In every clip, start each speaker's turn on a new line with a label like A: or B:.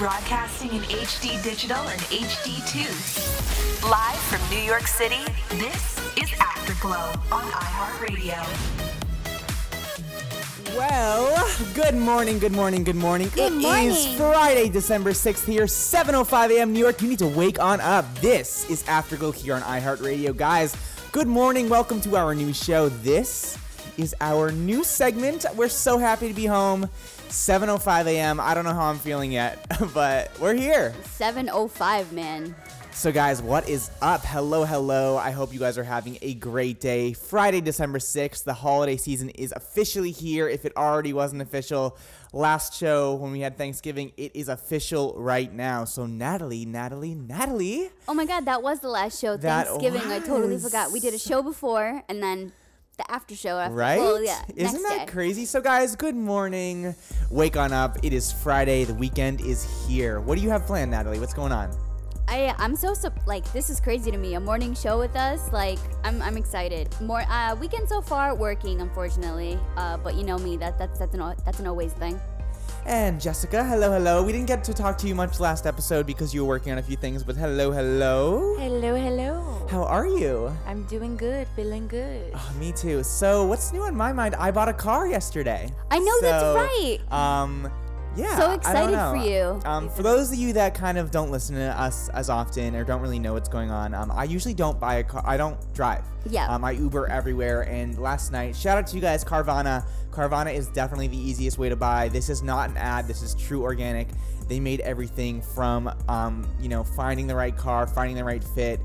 A: Broadcasting in HD digital and HD2. Live from New York City, this is Afterglow on iHeartRadio.
B: Well, good morning, good morning, good morning.
C: Good
B: It is
C: morning.
B: Friday, December 6th here, 7.05 a.m. New York. You need to wake on up. This is Afterglow here on iHeartRadio. Guys, good morning. Welcome to our new show. This is our new segment. We're so happy to be home. 7.05 a.m. I don't know how I'm feeling yet, but we're here.
C: 705, man.
B: So, guys, what is up? Hello, hello. I hope you guys are having a great day. Friday, December 6th, the holiday season is officially here. If it already wasn't official last show when we had Thanksgiving, it is official right now. So, Natalie, Natalie, Natalie.
C: Oh my god, that was the last show.
B: That
C: Thanksgiving. I totally forgot. We did a show before and then the after show after.
B: Right?
C: Well, yeah.
B: Isn't that
C: day.
B: crazy? So, guys, good morning. Wake on up. It is Friday. The weekend is here. What do you have planned, Natalie? What's going on?
C: I I'm so like this is crazy to me. A morning show with us. Like I'm I'm excited. More uh weekend so far working unfortunately. Uh but you know me that that's that's an that's an always thing.
B: And Jessica, hello, hello. We didn't get to talk to you much last episode because you were working on a few things, but hello, hello.
D: Hello, hello.
B: How are you?
D: I'm doing good, feeling good.
B: Oh, me too. So, what's new on my mind? I bought a car yesterday.
C: I know, that's right.
B: Um, yeah.
C: So excited for you.
B: Um, for those of you that kind of don't listen to us as often or don't really know what's going on, um, I usually don't buy a car. I don't drive.
C: Yeah.
B: Um, I Uber everywhere. And last night, shout out to you guys, Carvana. Carvana is definitely the easiest way to buy. This is not an ad. This is true organic. They made everything from, um, you know, finding the right car, finding the right fit.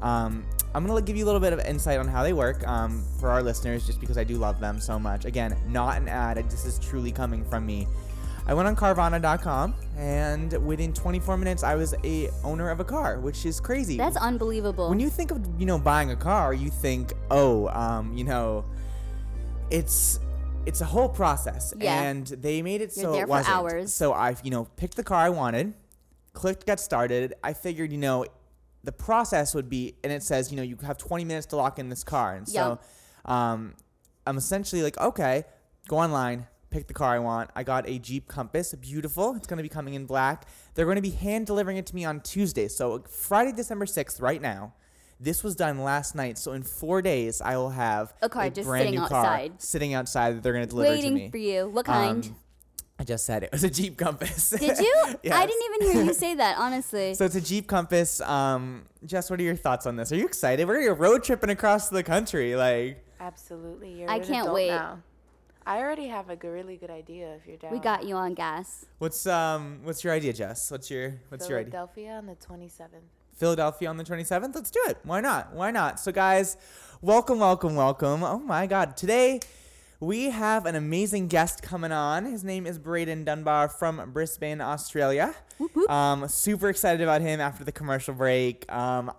B: Um, I'm gonna give you a little bit of insight on how they work um, for our listeners, just because I do love them so much. Again, not an ad. This is truly coming from me. I went on Carvana.com, and within 24 minutes, I was a owner of a car, which is crazy.
C: That's unbelievable.
B: when you think of you know buying a car, you think, oh, um, you know, it's it's a whole process,
C: Yeah.
B: and they made it
C: You're
B: so
C: there
B: it
C: for
B: wasn't.
C: hours.
B: So I, you know, picked the car I wanted, clicked get started. I figured, you know, the process would be, and it says, you know, you have 20 minutes to lock in this car, and so, um, I'm essentially like, okay, go online, pick the car I want. I got a Jeep Compass, beautiful. It's gonna be coming in black. They're gonna be hand delivering it to me on Tuesday, so Friday, December 6th, right now. This was done last night, so in four days I will have
C: A car just
B: brand
C: sitting
B: new car
C: outside.
B: sitting outside that they're gonna deliver to me.
C: Waiting for you. What kind?
B: Um, I just said it was a Jeep Compass.
C: Did you? I didn't even hear you say that, honestly.
B: So it's a Jeep Compass. Um, Jess, what are your thoughts on this? Are you excited? We're gonna go road tripping across the country. Like,
D: Absolutely. You're
C: I
D: an
C: can't
D: adult
C: wait.
D: Now. I already have a g- really good idea if you're down.
C: we got you on gas.
B: what's um, what's your idea, Jess? What's your what's your idea?
D: Philadelphia on the 27th.
B: Philadelphia on the 27th. Let's do it. Why not? Why not? So, guys, welcome, welcome, welcome. Oh my God, today we have an amazing guest coming on. His name is Brayden Dunbar from Brisbane, Australia. Um, super excited about him after the commercial break. Um,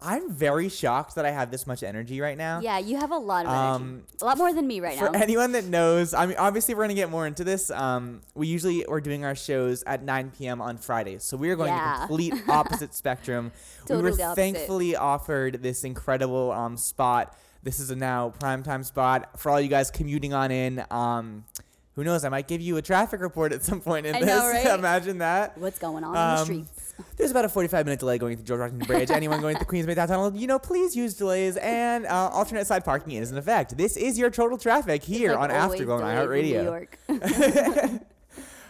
B: I'm very shocked that I have this much energy right now.
C: Yeah, you have a lot of energy.
B: Um,
C: a lot more than me right
B: For
C: now.
B: For anyone that knows, I mean, obviously we're gonna get more into this. Um, we usually are doing our shows at 9 p.m. on Fridays, so we are going
C: Yeah.
B: to complete opposite spectrum. we were
C: opposite.
B: thankfully offered this incredible um, spot. This is a now primetime spot for all you guys commuting on in. Um, who knows? I might give you a traffic report at some point in
C: I
B: this.
C: know, right?
B: Imagine that.
C: What's going on in the
B: Um,
C: streets?
B: There's about a 45 minute delay going through George Washington Bridge. Anyone going through Queens Bay Downtown, you know, please use delays and uh, alternate side parking is in effect. This is your total traffic here
C: Like
B: on Afterglow on
C: in New
B: iHeartRadio.
C: York.
B: Oh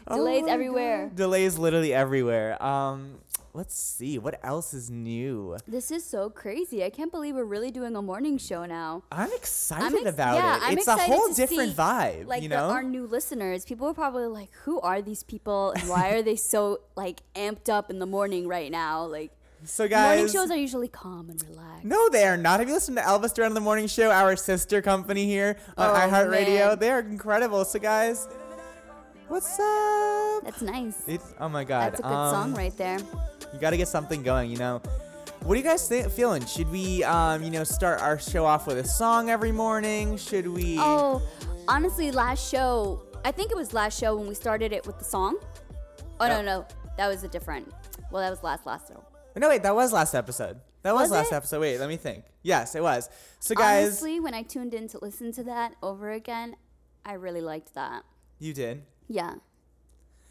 C: Delays
B: my
C: everywhere.
B: God. Delays literally everywhere. Um, let's see what else is new.
C: This is so crazy. I can't believe we're really doing a morning show now.
B: I'm excited
C: I'm ex-
B: about
C: yeah,
B: it.
C: I'm
B: it's a whole different
C: see,
B: vibe,
C: Like
B: you
C: the- our new listeners, people are probably like, "Who are these people? And why are they so like amped up in the morning right now?" Like
B: so guys,
C: morning shows are usually calm and relaxed.
B: no, they are not. Have you listened to Elvis during the morning show? Our sister company here on
C: Oh,
B: iHeartRadio. They are incredible. So guys, what's up?
C: That's nice.
B: It's, oh my god.
C: That's a good
B: um,
C: song right there.
B: You got to get something going, you know. What are you guys th- feeling? Should we, um, you know, start our show off with a song every morning? Should we?
C: Oh, honestly, last show, I think it was last show when we started it with the song. Oh no,
B: Oh.
C: no, that was a different. Well, that was last last show.
B: No, wait, that was last episode. That was,
C: Was
B: last
C: it?
B: episode. Wait, let me think. Yes, it was. So, guys,
C: Honestly, when I tuned in to listen to that over again, I really liked that.
B: you did.
C: Yeah.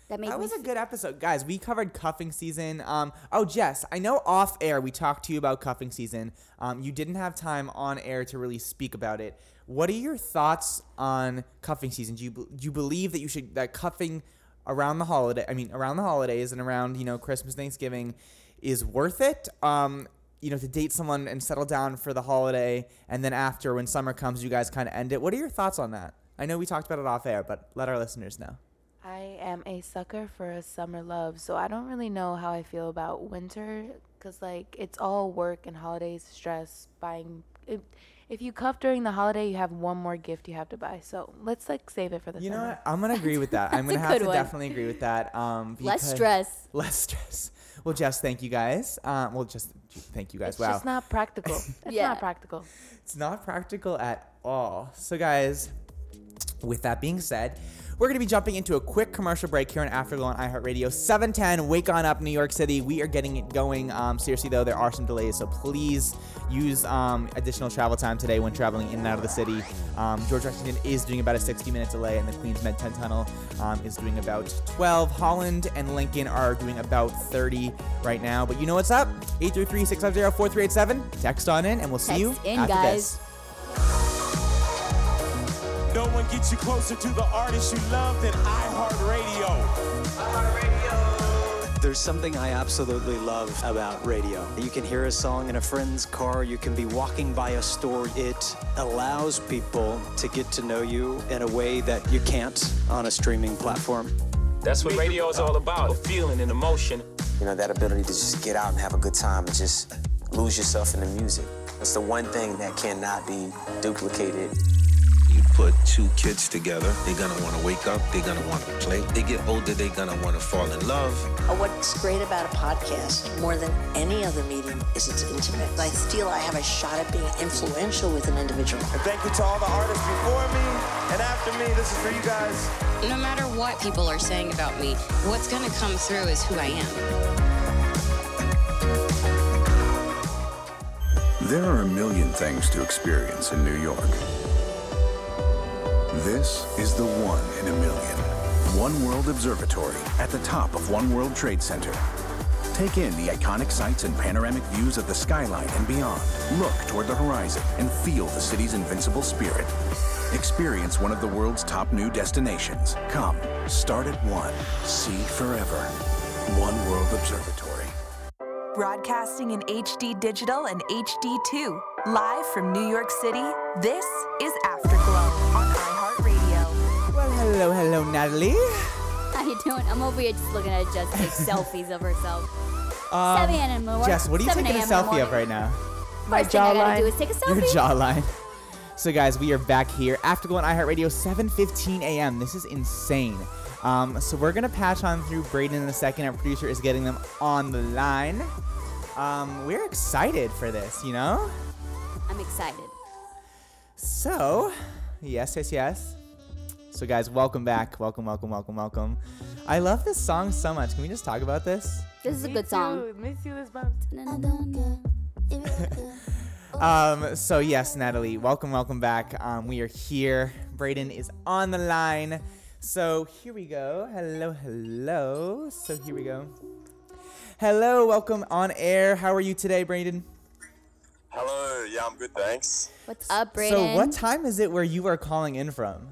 C: That made
B: That was a good episode, guys. We covered cuffing season. Um, oh, Jess, I know off air we talked to you about cuffing season. Um, you didn't have time on air to really speak about it. What are your thoughts on cuffing season? Do you do you believe that you should that cuffing around the holiday? I mean, around the holidays and around you know Christmas, Thanksgiving, is worth it? Um, you know, to date someone and settle down for the holiday, and then after when summer comes, you guys kind of end it. What are your thoughts on that? I know we talked about it off air, but let our listeners know.
D: I am a sucker for a summer love, so I don't really know how I feel about winter because, like, it's all work and holidays, stress, buying. If, if you cuff during the holiday, you have one more gift you have to buy. So let's, like, save it for the
B: You know what? I'm gonna agree with that. I'm gonna have to
C: one.
B: definitely agree with that. Um,
C: less stress.
B: Less stress. Well, Jess, thank you guys. Um, well, just thank you guys.
D: It's
B: wow,
D: just not practical. It's
C: Yeah.
D: not practical.
B: it's not practical at all. So, guys, with that being said, we're going to be jumping into a quick commercial break here on Afterglow on iHeartRadio. 710, wake on up, New York City. We are getting it going. Um, seriously, though, there are some delays, so please use um, additional travel time today when traveling in and out of the city. Um, George Washington is doing about a 60 minute delay, and the Queens Midtown Tunnel um, is doing about 12. Holland and Lincoln are doing about 30 right now. But you know what's up? 833 650 4387. Text on in, and we'll see you
C: in,
B: after
C: guys.
B: this.
E: No one gets you closer to the artist you love than iHeartRadio.
F: There's something I absolutely love about radio. You can hear a song in a friend's car, you can be walking by a store. It allows people to get to know you in a way that you can't on a streaming platform.
G: That's what radio is all about, a feeling and emotion.
H: You know, that ability to just get out and have a good time and just lose yourself in the music. It's the one thing that cannot be duplicated.
I: You put two kids together, they're gonna wanna wake up, they're gonna wanna play. They get older, they're gonna wanna fall in love.
J: What's great about a podcast more than any other medium is it's intimate. I feel I have a shot at being influential with an individual.
E: And thank you to all the artists before me and after me. This is for you guys.
K: No matter what people are saying about me, what's going to come through is who I am.
L: There are a million things to experience in New York. This is the one in a million. One World Observatory at the top of One World Trade Center. Take in the iconic sights and panoramic views of the skyline and beyond. Look toward the horizon and feel the city's invincible spirit. Experience one of the world's top new destinations. Come, start at one, see forever. One World Observatory.
A: Broadcasting in HD digital and HD2. Live from New York City, this is Afterglow
B: hello, hello, Natalie.
C: How you doing? I'm over here just looking at Jess take selfies of herself.
B: Um,
C: 7 a.m. in the morning.
B: Jess, what are you
C: 7
B: taking a
C: a.m. in the
B: selfie of
C: morning.
B: right now?
D: My
C: First thing I gotta do
D: jawline.
C: is take a selfie.
B: Your jawline. So, guys, we are back here Afterglow on iHeartRadio 7:15 a.m. This is insane. Um, so we're gonna patch on through Brayden in a second. Our producer is getting them on the line. Um, we're excited for this, you know.
C: I'm excited.
B: So, yes, yes, yes. So, guys, welcome back. Welcome, welcome, welcome, welcome. I love this song so much. Can we just talk about this?
C: This is a
D: Me
C: good song.
D: too. Miss you this month.
B: Um, so yes, Natalie, welcome, welcome back. Um, we are here. Brayden is on the line. So here we go. Hello, hello. So here we go. Hello, welcome on air. How are you today, Brayden?
M: Hello, yeah, I'm good, thanks.
C: What's up, Brayden?
B: So what time is it where you are calling in from?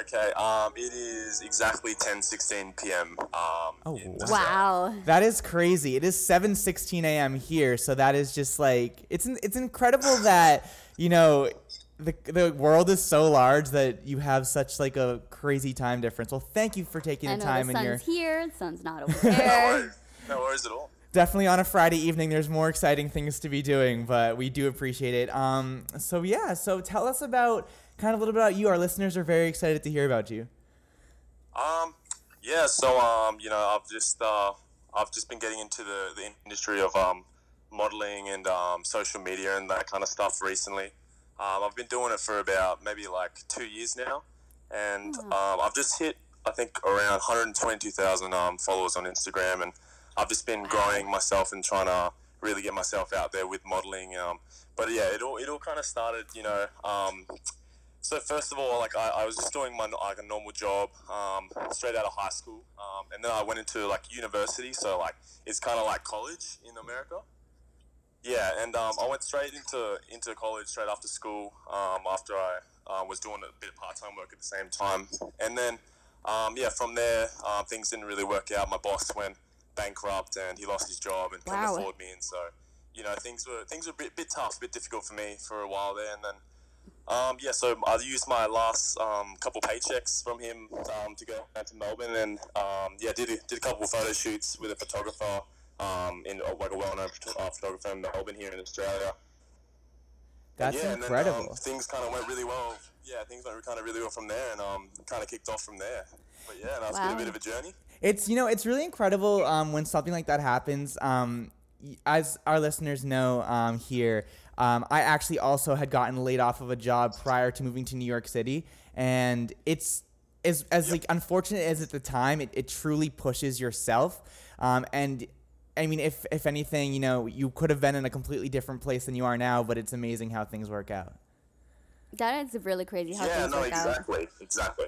M: Okay, um, it is exactly 10:16 p.m. Um,
B: Oh,
M: in
B: wow.
C: Wow.
B: That is crazy. It is 7:16 a.m. here, so that is just like it's it's incredible that you know the the world is so large that you have such like a crazy time difference. Well, thank you for taking
C: I
B: the
C: know
B: time
C: the
B: and your
C: sun's here, the sun's not over
M: No worries, no worries at all.
B: definitely on a Friday evening. There's more exciting things to be doing, but we do appreciate it. Um, so yeah, so tell us about kind of a little bit about you. Our listeners are very excited to hear about you.
M: Um, yeah, so um, you know, I've just uh, I've just been getting into the, the industry of um, modeling and um, social media and that kind of stuff recently. Um, I've been doing it for about maybe like two years now, and um, I've just hit I think around 122,000 um, followers on Instagram, and I've just been growing myself and trying to really get myself out there with modeling. Um, but yeah, it all it all kind of started, you know. Um, so first of all, like I, I was just doing my like a normal job, um, straight out of high school, um, and then I went into like university. So like it's kind of like college in America. Yeah, and um, I went straight into into college straight after school. Um, after I uh, was doing a bit of part time work at the same time, and then um, yeah, from there uh, things didn't really work out. My boss went bankrupt and he lost his job and couldn't
C: Wow.
M: afford me, and so you know things were things were a bit, bit tough, a bit difficult for me for a while there, and then. Um, yeah, so I used my last um, couple paychecks from him um, to go down to Melbourne, and um, yeah, did a, did a couple photo shoots with a photographer um, in like a well-known photo- uh, photographer in Melbourne here in Australia.
B: That's
M: yeah, And
B: incredible.
M: then, um, things kind of went really well. Yeah, things went kind of really well from there, and um, kind of kicked off from there. But yeah, no, it's been a bit of a journey.
B: It's you know it's really incredible um, when something like that happens. Um, as our listeners know um, here, um, I actually also had gotten laid off of a job prior to moving to New York City, and it's as as like unfortunate as at the time, it, it truly pushes yourself. Um, and I mean, if if anything, you know, you could have been in a completely different place than you are now, but it's amazing how things work out.
C: That is really crazy how
M: yeah,
C: things
M: no,
C: work out.
M: exactly, exactly.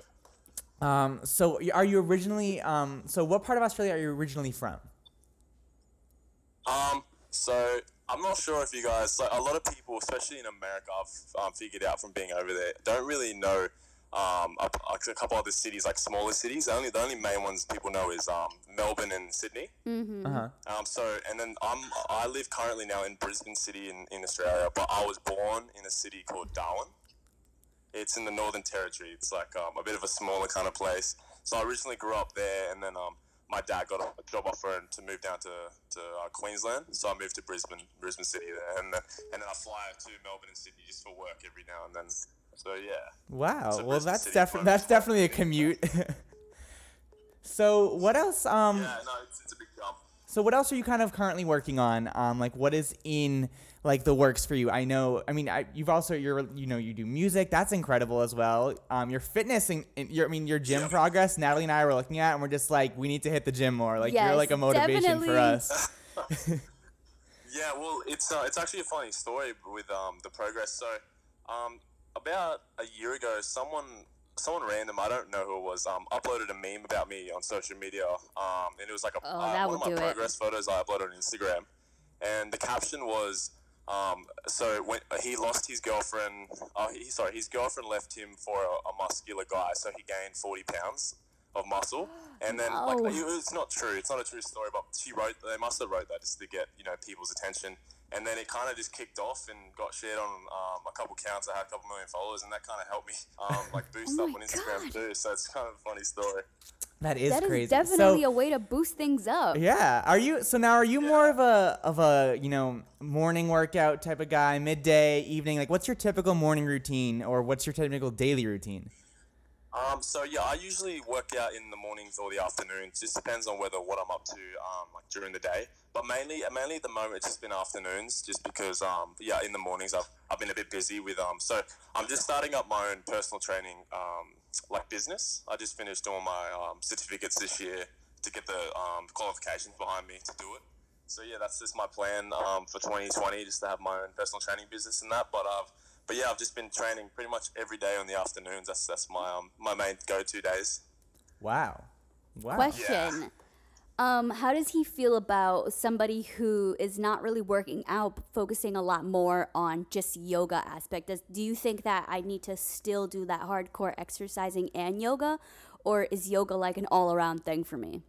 B: Um, so are you originally um, so what part of Australia are you originally from?
M: Um, so I'm not sure if you guys, like a lot of people, especially in America, I've um, figured out from being over there, don't really know um, a, a couple other cities, like smaller cities. The only the only main ones people know is um, Melbourne and Sydney.
C: Mm-hmm.
B: Uh-huh.
M: Um, so and then I'm I live currently now in Brisbane City in, in Australia, but I was born in a city called Darwin. It's in the Northern Territory. It's like um, a bit of a smaller kind of place. So I originally grew up there, and then um, my dad got a job offer and to move down to, to uh, Queensland. So I moved to Brisbane, Brisbane City there, and then and then I fly to Melbourne and Sydney just for work every now and then. So yeah.
B: Wow.
M: So
B: well,
M: Brisbane
B: that's definitely that's definitely a commute. so what else? Um.
M: Yeah, no, it's, it's a big jump.
B: So what else are you kind of currently working on? Um, like what is in like the works for you? I know. I mean, I, you've also you're you know you do music. That's incredible as well. Um, your fitness and, and your I mean your gym progress. Natalie and I were looking at, and we're just like, we need to hit the gym more. Like you're like a motivation for us.
M: Yeah, well, it's uh, it's actually a funny story with um, the progress. So, um, about a year ago, someone someone random, I don't know who it was, um, uploaded a meme about me on social media, um, and it was like a
C: Oh,
M: uh, one of my
C: do it.
M: progress photos I uploaded on Instagram, and the caption was. Um, so when he lost his girlfriend, uh, he, sorry, his girlfriend left him for a, a muscular guy, so he gained forty pounds of muscle, and then like
C: No.
M: it- it's not true, it's not a true story, but she wrote, they must have wrote that just to get you know people's attention, and then it kind of just kicked off and got shared on um, a couple counts. I had a couple million followers, and that kind of helped me um, like boost
C: Oh
M: up on Instagram
C: God.
M: too. So it's kind of a funny story.
B: That is
C: That is
B: crazy.
C: definitely
B: so,
C: a way to boost things up.
B: Yeah. Are you so now? Are you more of a of a you know morning workout type of guy, midday, evening? Like, what's your typical morning routine, or what's your typical daily routine?
M: Um, so yeah, I usually work out in the mornings or the afternoons. Just depends on whether what I'm up to um, like during the day. But mainly, mainly at the moment, it's just been afternoons, just because um, yeah, in the mornings I've, I've been a bit busy with um. So I'm just starting up my own personal training um like business. I just finished doing my um, certificates this year to get the um, qualifications behind me to do it. So yeah, that's just my plan um, for 2020, just to have my own personal training business and that. But I've but yeah, I've just been training pretty much every day on the afternoons. That's that's my um, my main go-to days.
B: Wow. Wow.
C: Question. Um, how does he feel about somebody who is not really working out, focusing a lot more on just yoga aspect? Does do you think that I need to still do that hardcore exercising and yoga, or is yoga like an all-around thing for me?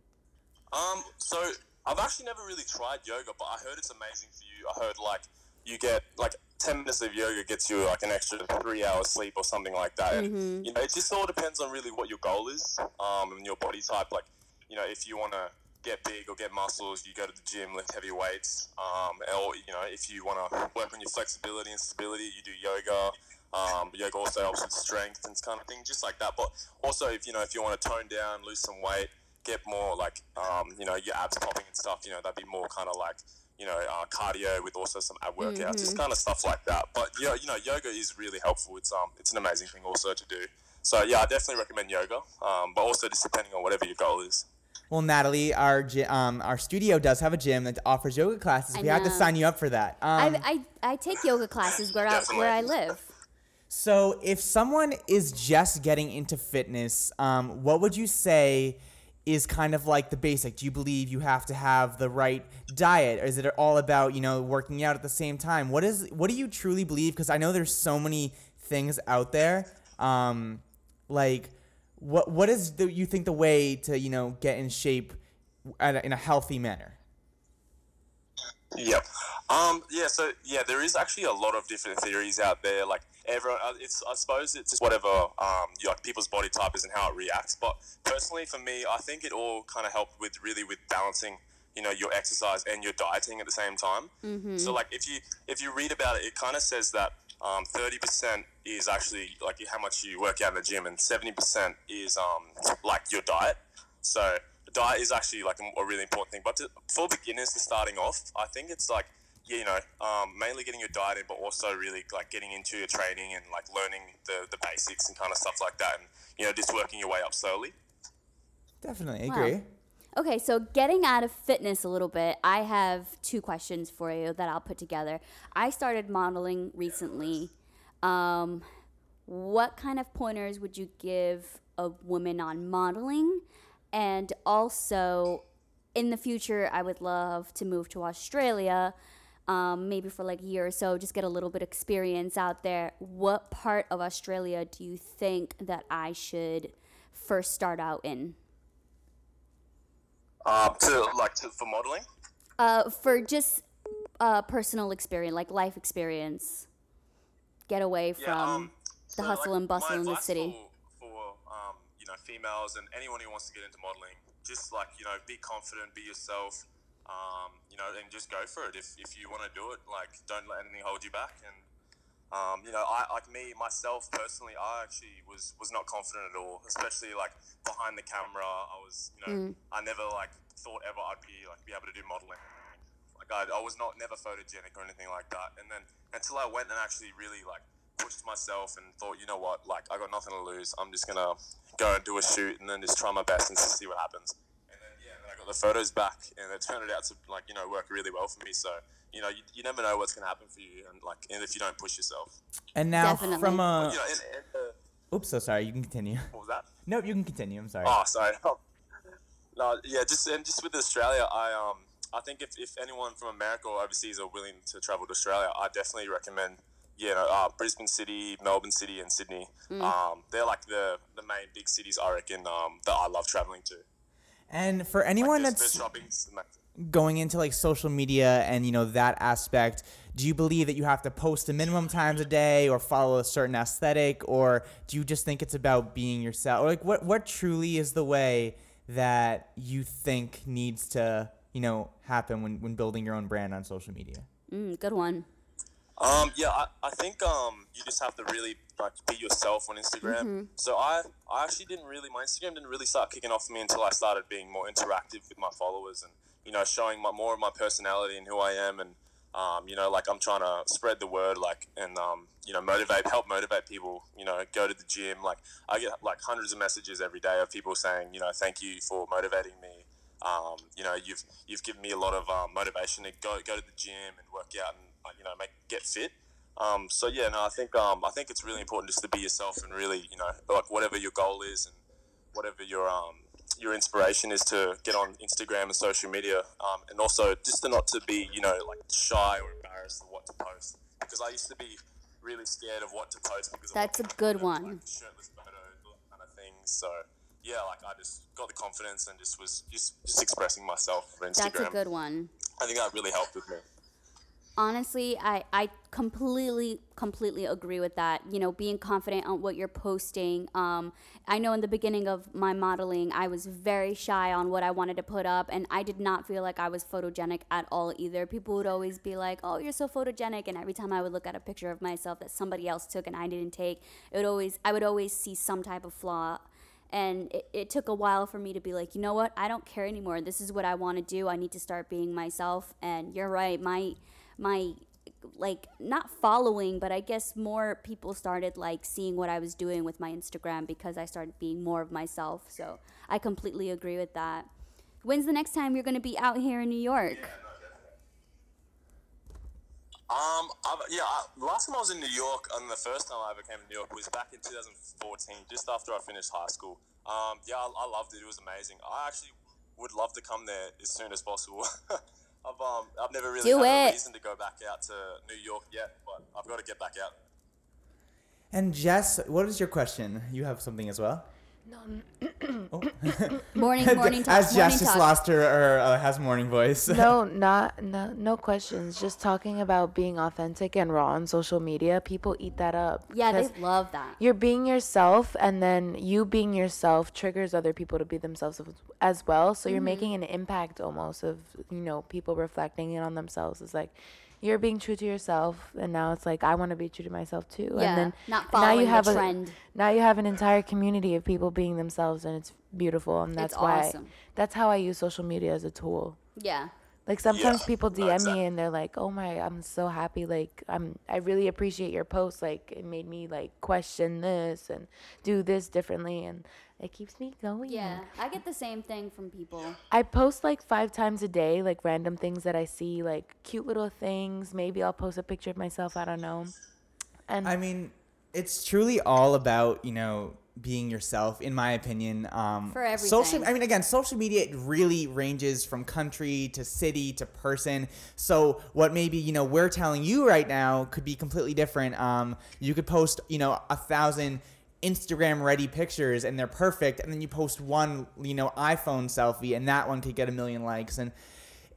M: Um, so I've actually never really tried yoga, but I heard it's amazing for you. I heard like you get like ten minutes of yoga gets you like an extra three hours sleep or something like that.
C: Mhm.
M: And you know, it just all depends on really what your goal is, um, and your body type. Like, you know, if you want to get big or get muscles, you go to the gym, lift heavy weights. Um, or you know, if you want to work on your flexibility and stability, you do yoga. Um, yoga also helps with strength and kind of thing, just like that. But also, if you know, if you want to tone down, lose some weight, get more like, um, you know, your abs popping and stuff, you know, that'd be more kind of like, you know, uh, cardio with also some ab workouts, just
C: Mhm.
M: kind of stuff like that. But yeah, you know, yoga is really helpful. It's um, it's an amazing thing also to do. So yeah, I definitely recommend yoga. Um, but also just depending on whatever your goal is.
B: Well, Natalie, our um, our studio does have a gym that offers yoga classes.
C: I
B: we have to sign you up for that. Um,
C: I, I I take yoga classes where I where I live.
B: So, if someone is just getting into fitness, um, what would you say is kind of like the basic? Do you believe you have to have the right diet, or is it all about you know working out at the same time? What is what do you truly believe? Because I know there's so many things out there. Um, like, what what is the, you think the way to you know get in shape in a healthy manner?
M: Yep. Um, yeah. So yeah, there is actually a lot of different theories out there. Like everyone, uh, it's I suppose it's just whatever um, you like people's body type is and how it reacts. But personally, for me, I think it all kind of helped with really with balancing. You know your exercise and your dieting at the same time.
C: Mhm.
M: So like if you if you read about it, it kind of says that um, 30% is actually like how much you work out in the gym, and 70% is um, like your diet. So diet is actually like a, a really important thing. But to, for beginners to starting off, I think it's like you know um, mainly getting your diet in, but also really like getting into your training and like learning the, the basics and kind of stuff like that, and you know just working your way up slowly.
B: Definitely
C: Wow.
B: agree.
C: Okay, so getting out of fitness a little bit, I have two questions for you that I'll put together. I started modeling recently. Um, what kind of pointers would you give a woman on modeling? And also, in the future, I would love to move to Australia, um, maybe for like a year or so, just get a little bit of experience out there. What part of Australia do you think that I should first start out in?
M: Um, to like to, for modeling.
C: Uh, for just uh, personal experience, like life experience, get away
M: Yeah,
C: from
M: um,
C: the
M: so,
C: hustle
M: like,
C: and bustle in the city.
M: For, for you know females and anyone who wants to get into modeling, just like you know, be confident, be yourself, um, you know, and just go for it. If, if you want to do it, like don't let anything hold you back. And um, you know, I like me myself personally, I actually was was not confident at all, especially like behind the camera. I was, you know,
N: Mm.
M: I never like thought ever I'd be like be able to do modeling. Like I, I was not never photogenic or anything like that. And then until I went and actually really like pushed myself and thought, you know what, like I got nothing to lose. I'm just gonna go and do a shoot and then just try my best and see what happens. And then yeah, then I got the photos back and it turned out to like you know work really well for me. So you know you, you never know what's gonna happen for you and like and if you don't push yourself.
B: And now
C: Definitely.
B: from
M: Well,
B: a
M: you know, and, and, uh,
B: oops, so sorry. You can continue.
M: what was that?
B: Nope, you can continue. I'm sorry.
M: Oh, sorry. no, yeah, just and just with Australia, I um I think if, if anyone from America or overseas are willing to travel to Australia, I definitely recommend you know uh, Brisbane City, Melbourne City, and Sydney.
B: Mm.
M: Um, they're like the the main big cities I reckon um, that I love traveling to.
B: And for anyone
M: There's-
B: that's
M: there's shopping's amazing.
B: going into like social media and you know that aspect, do you believe that you have to post a minimum times a day or follow a certain aesthetic, or do you just think it's about being yourself? Or like what what truly is the way that you think needs to you know happen when when building your own brand on social media?
C: Mm, good one.
M: Um, yeah, I, I think um, you just have to really like be yourself on Instagram.
C: Mhm.
M: So I, I actually didn't really my Instagram didn't really start kicking off for me until I started being more interactive with my followers and you know showing my more of my personality and who I am and um, you know like I'm trying to spread the word like and um, you know motivate help motivate people you know go to the gym like I get like hundreds of messages every day of people saying you know thank you for motivating me um, you know you've you've given me a lot of um, motivation to go go to the gym and work out and you know make get fit um, so yeah no I think um, I think it's really important just to be yourself and really you know like whatever your goal is and whatever your um your inspiration is to get on Instagram and social media, um, and also just to not to be you know like shy or embarrassed of what to post because I used to be really scared of what to post because
C: That's a good one.
M: shirtless photos kind of things. So yeah, like I just got the confidence and just was just just expressing myself on Instagram.
C: That's a good one.
M: I think that really helped with me.
C: Honestly i i completely completely agree with that. You know being confident on what you're posting um i know in the beginning of my modeling i was very shy on what i wanted to put up and i did not feel like i was photogenic at all either. People would always be like oh you're so photogenic and every time i would look at a picture of myself that somebody else took and i didn't take it would always i would always see some type of flaw. And it, it took a while for me to be like you know what? I don't care anymore. This is what i want to do. I need to start being myself. And you're right my my like not following but i guess more people started like seeing what i was doing with my instagram because i started being more of myself so i completely agree with that when's the next time you're going to be out here in new york
M: Um, I've, yeah, I, last time I was in New York, and the first time I ever came to New York was back in 2014, just after I finished high school. Um, yeah, I, I loved it. It was amazing. I actually would love to come there as soon as possible. I've um, I've never really
C: Do
M: had
C: it.
M: a reason to go back out to New York yet, but I've got to get back out.
B: And Jess, what is your question? You have something as well.
C: Morning, morning talk.
B: As Jess
C: morning
B: just
C: talk.
B: lost her or uh, has morning voice.
D: no, not no no questions. Just talking about being authentic and raw on social media. People eat that up.
C: Yeah, they love that.
D: You're being yourself, and then you being yourself triggers other people to be themselves as- as well. So you're
C: Mhm.
D: making an impact almost of you know people reflecting it on themselves. It's like you're being true to yourself, and now it's like I want to be true to myself too.
C: Yeah,
D: and then
C: not
D: now
C: following
D: you
C: the
D: have
C: trend.
D: a now you have an entire community of people being themselves, and it's beautiful. And that's
C: It's
D: why
C: awesome.
D: that's how I use social media as a tool.
C: Yeah.
D: Like sometimes
C: Yeah,
D: people DM
C: exactly.
D: me and they're like, "Oh my, I'm so happy. Like I'm I really appreciate your post. Like it made me like question this and do this differently and it keeps me going."
C: Yeah, I get the same thing from people.
D: I post like 5 times a day like random things that I see, like cute little things. Maybe I'll post a picture of myself, I don't know. And
B: I mean, it's truly all about you know being yourself, in my opinion. Um,
C: For
B: Social. I mean, again, social media it really ranges from country to city to person. So what maybe you know we're telling you right now could be completely different. Um, you could post you know a thousand. Instagram ready pictures and they're perfect and then you post one you know iPhone selfie and that one could get a million likes and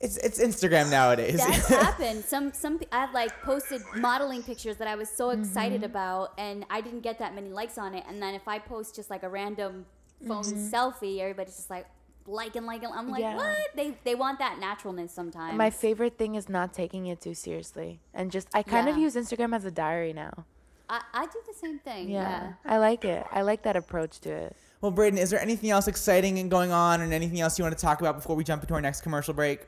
B: it's it's Instagram nowadays.
C: That's happened. Some some I've like posted modeling pictures that I was so excited
B: Mhm.
C: about, and I didn't get that many likes on it. And then if I post just like a random phone
D: Mhm.
C: selfie, everybody's just like liking, liking. I'm like,
D: Yeah.
C: what? They they want that naturalness sometimes.
D: my favorite thing is not taking it too seriously and just I kind of use Instagram as a diary now.
C: I, I do the same thing.
D: Yeah.
C: Yeah.
D: I like it. I like that approach to it.
B: Well, Brayden, is there anything else exciting and going on, and anything else you want to talk about before we jump into our next commercial break?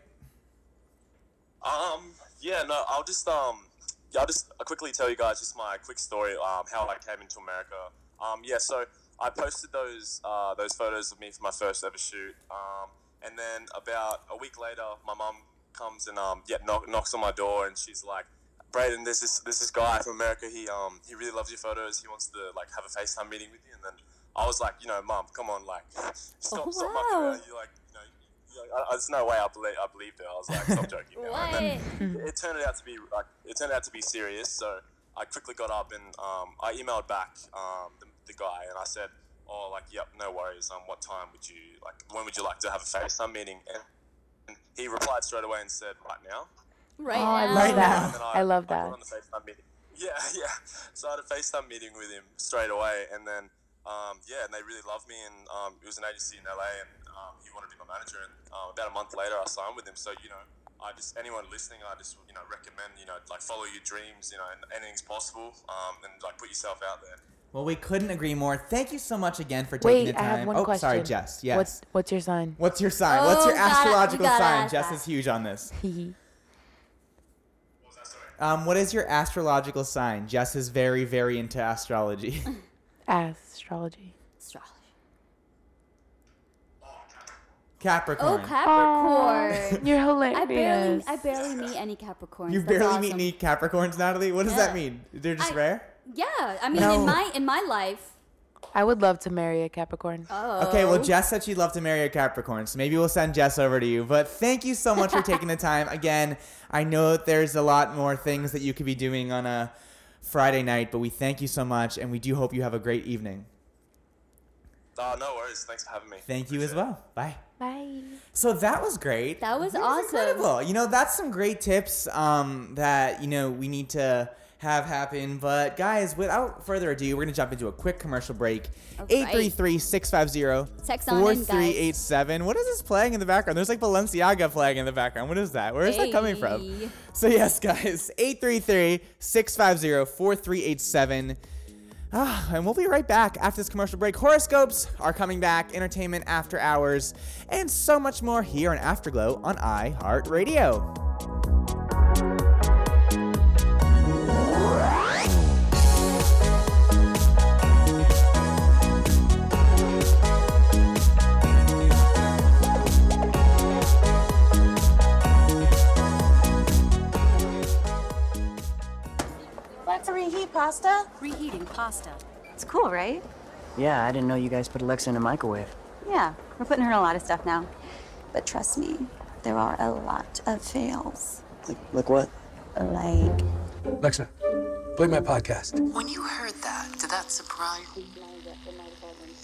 M: Um, yeah, no, I'll just um, yeah, I'll just quickly tell you guys just my quick story. Um, how I came into America. Um, yeah, so I posted those uh, those photos of me for my first ever shoot. Um, and then about a week later, my mom comes and um, yeah, knock, knocks on my door, and she's like, "Brayden, this is this is guy from America. He um, he really loves your photos. He wants to like have a FaceTime meeting with you." And then I was like, you know, mom, come on, like, stop,
C: Oh,
M: stop
C: wow.
M: mucking around. You like, you know, you know, I, there's no way I believe I believed it. I was like, stop joking. now. And then it turned out to be like it turned out to be serious. So I quickly got up and um, I emailed back um, the, the guy and I said, "Oh, like, yep, no worries. Um, what time would you like? When would you like to have a FaceTime meeting?" And, and he replied straight away and said, "Right now."
C: Right
D: oh, I love
B: Right
D: that.
M: And then
D: I, love
M: I
D: that.
M: got on the FaceTime meeting. Yeah, yeah. So I had a FaceTime meeting with him straight away, and then um, yeah, and they really loved me, and um, it was an agency in LA, and um, he wanted to be my manager. And um, about a month later, I signed with him. So you know, I just anyone listening, I just you know recommend you know like follow your dreams, you know, and anything's possible, um, and like put yourself out there.
B: Well, we couldn't agree more. Thank you so much again for taking
D: Wait,
B: the
D: I have one
B: oh,
D: question.
B: sorry, Jess. Yes.
D: What's what's your sign?
B: What's your sign? What's your
C: Oh, gotta-
B: astrological
C: we
B: sign? Jess
C: that.
B: is huge on this.
D: Hee
B: Um, what is your astrological sign? Jess is very, very into astrology.
D: Astrology.
C: Astrology.
B: Capricorn.
C: Oh, Capricorn.
D: You're hilarious.
C: I barely,
D: hilarious.
C: I barely meet any Capricorns.
B: you
C: That's
B: barely meet any Capricorns, Natalie. What does that mean? They're just
C: I-
B: rare.
C: Yeah, I mean,
D: No.
C: in my in my life.
D: I would love to marry a Capricorn.
C: Oh.
B: Okay, well, Jess said she'd love to marry a Capricorn, so maybe we'll send Jess over to you. But thank you so much for taking the time. Again, I know that there's a lot more things that you could be doing on a Friday night, but we thank you so much, and we do hope you have a great evening.
M: Uh, no worries. Thanks for having me.
B: Thank you as well. Bye.
D: Bye.
B: So that was great.
C: That was
B: That
C: awesome.
B: incredible. You know, that's some great tips um, that, you know, we need to have happen. But guys, without further ado, we're going to jump into a quick commercial break.
C: All right.
B: 833 650
C: Text on in, guys.
B: 4387. What is this playing in the background? There's like Balenciaga playing in the background. What is that? Where is that coming from? So, yes, guys, 833 650 4387. Ah, Ah, and we'll be right back after this commercial break. Horoscopes are coming back, entertainment after hours, and so much more here on Afterglow on iHeartRadio.
N: Pasta?
O: Reheating pasta.
N: It's cool, right?
P: Yeah, I didn't know you guys put Alexa in a microwave.
N: Yeah, we're putting her in a lot of stuff now. But trust me, there are a lot of fails.
P: Like, like what?
N: Like,
Q: Alexa, play my podcast.
R: When you heard that, did that surprise you?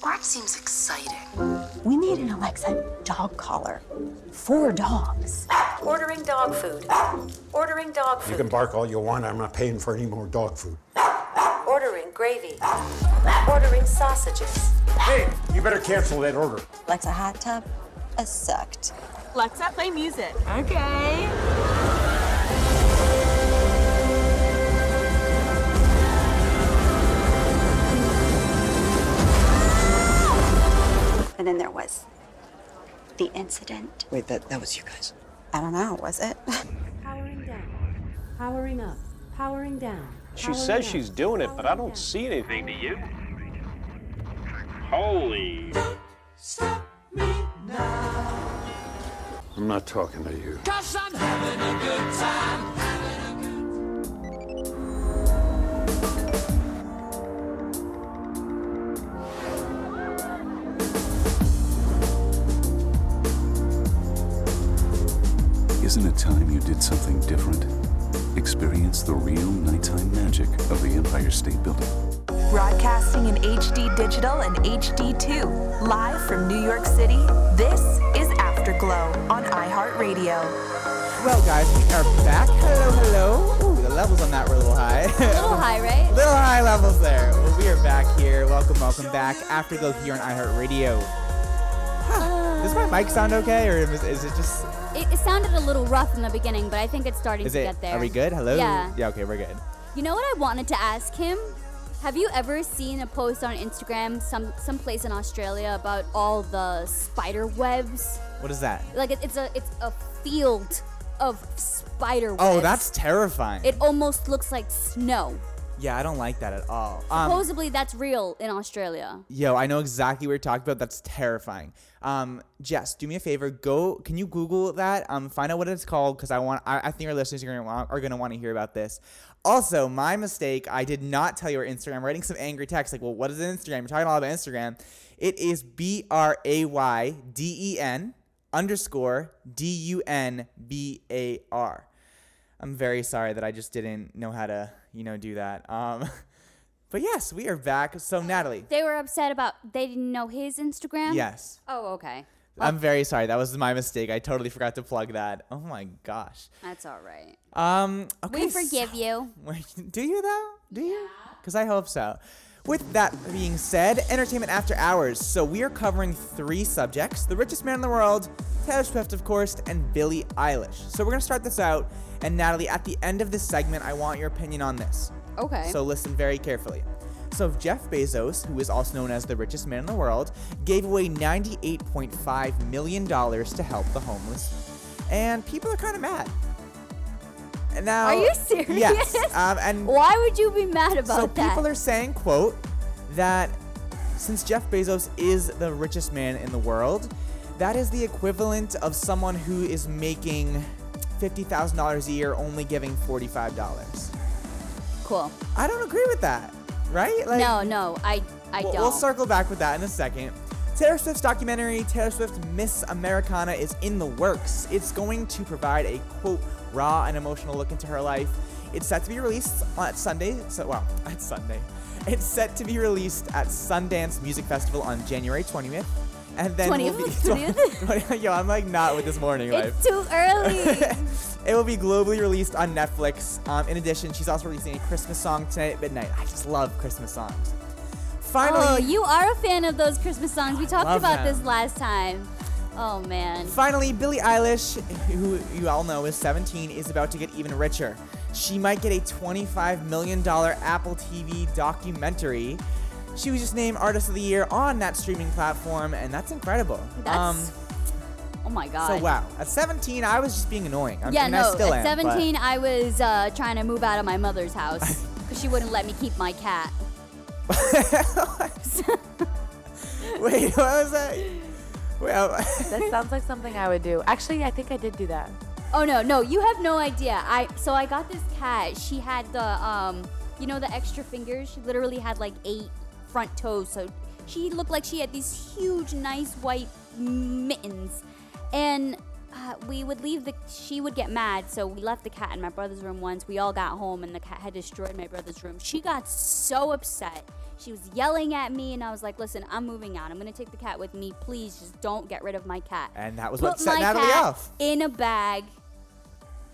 R: That seems exciting.
N: we need an Alexa dog collar. Four dogs.
O: Ordering dog food. Ordering dog food.
S: You can bark all you want. I'm not paying for any more dog food.
O: Ordering gravy. Ordering sausages.
S: Hey, you better cancel that order.
N: Alexa hot tub, a sucked.
O: Alexa, play music. Okay.
N: And then there was the incident.
P: Wait, that, that was you guys.
N: I don't know, was it?
O: Powering down. Powering up. Powering down.
T: She says she's doing it, but I don't see anything. to you? Holy. Don't stop me now.
S: I'm not talking to you.
U: Cause I'm having a good time.
L: Isn't it time you did something different? Experience the real nighttime magic of the Empire State Building.
A: Broadcasting in HD digital and HD2. Live from New York City, this is Afterglow on iHeartRadio.
B: Well, guys, we are back. Hello, hello. Ooh, the levels on that were a little high.
C: A little high, right?
B: little high levels there. Well, we are back here. Welcome, welcome back. Afterglow here on iHeartRadio. Huh. Does my mic sound okay, or is, is it just?
C: It, it sounded a little rough in the beginning, but I think it's starting
B: Is
C: to
B: it?
C: get there.
B: Are we good? Hello.
C: Yeah.
B: Yeah. Okay, we're good.
C: You know what I wanted to ask him? Have you ever seen a post on Instagram, some some place in Australia, about all the spider webs?
B: What is that?
C: Like it, it's a it's a field of spider oh, webs.
B: Oh, that's terrifying.
C: It almost looks like snow.
B: Yeah, I don't like that at all. Um,
C: Supposedly that's real in Australia.
B: Yo, I know exactly what you're talking about. That's terrifying. Um, Jess, do me a favor. Go. Can you Google that? Um, find out what it's called because I want. I, I think our listeners are gonna want, are gonna want to hear about this. Also, my mistake. I did not tell you our Instagram. I'm writing some angry text like, well, what is an Instagram? You're talking all about Instagram. It is B R A Y D E N underscore D U N B A R. I'm very sorry that I just didn't know how to, you know, do that. Um, but yes, we are back. So Natalie,
C: They were upset about they didn't know his Instagram.
B: Yes.
C: Oh, okay.
B: I'm very sorry. That was my mistake. I totally forgot to plug that. Oh my gosh.
C: That's all right.
B: Um. Okay.
C: we forgive you.
B: Wait, do you though? Do you? Because I hope so. With that being said, entertainment after hours. So we are covering three subjects: the richest man in the world, Taylor Swift, of course, and Billie Eilish. So we're gonna start this out. And Natalie, at the end of this segment, I want your opinion on this.
C: Okay.
B: So listen very carefully. So Jeff Bezos, who is also known as the richest man in the world, gave away $98.5 million to help the homeless. And people are kind of mad. Now,
C: Are you serious?
B: Yes. Um, and
C: Why would you be mad about
B: so
C: that?
B: So people are saying, quote, that since Jeff Bezos is the richest man in the world, that is the equivalent of someone who is making $50,000 a year only giving $45.
C: cool.
B: I don't agree with that, right?
C: Like, no, no, I I
B: we'll,
C: don't.
B: we'll circle back with that in a second. Taylor Swift's documentary, Taylor Swift Miss Americana, is in the works. It's going to provide a quote raw and emotional look into her life. It's set to be released on Sunday. So, well, it's Sunday. It's set to be released at Sundance Music Festival on January 20th. And then will be
C: 20th?
B: Yo, I'm like not with this morning life.
C: it's too early.
B: It will be globally released on Netflix. Um, in addition, she's also releasing a Christmas song tonight at midnight. I just love Christmas songs. Finally,
C: oh, you are a fan of those Christmas songs. We talked about
B: them.
C: this last time. Oh man.
B: Finally, Billie Eilish, who you all know is 17, is about to get even richer. She might get a $25 million Apple TV documentary. She was just named Artist of the Year on that streaming platform, and that's incredible.
C: That's. oh my god.
B: Um, so wow, at 17, I was just being annoying. I
C: Yeah,
B: mean,
C: no. At
B: am, but-
C: 17, I was uh, trying to move out of my mother's house because she wouldn't let me keep my cat.
B: Wait, what was that? Well,
D: that sounds like something I would do. Actually, I think I did do that.
C: Oh no, no, you have no idea. I so I got this cat. She had the um you know, the extra fingers. She literally had like eight front toes, so she looked like she had these huge, nice white mittens. And uh, we would leave the. She would get mad, so we left the cat in my brother's room once. We all got home, and the cat had destroyed my brother's room. She got so upset. She was yelling at me, and I was like, "Listen, I'm moving out. I'm gonna take the cat with me. Please, just don't get rid of my cat."
B: And that was
C: Put
B: what set
C: my
B: Natalie
C: cat
B: off.
C: in a bag,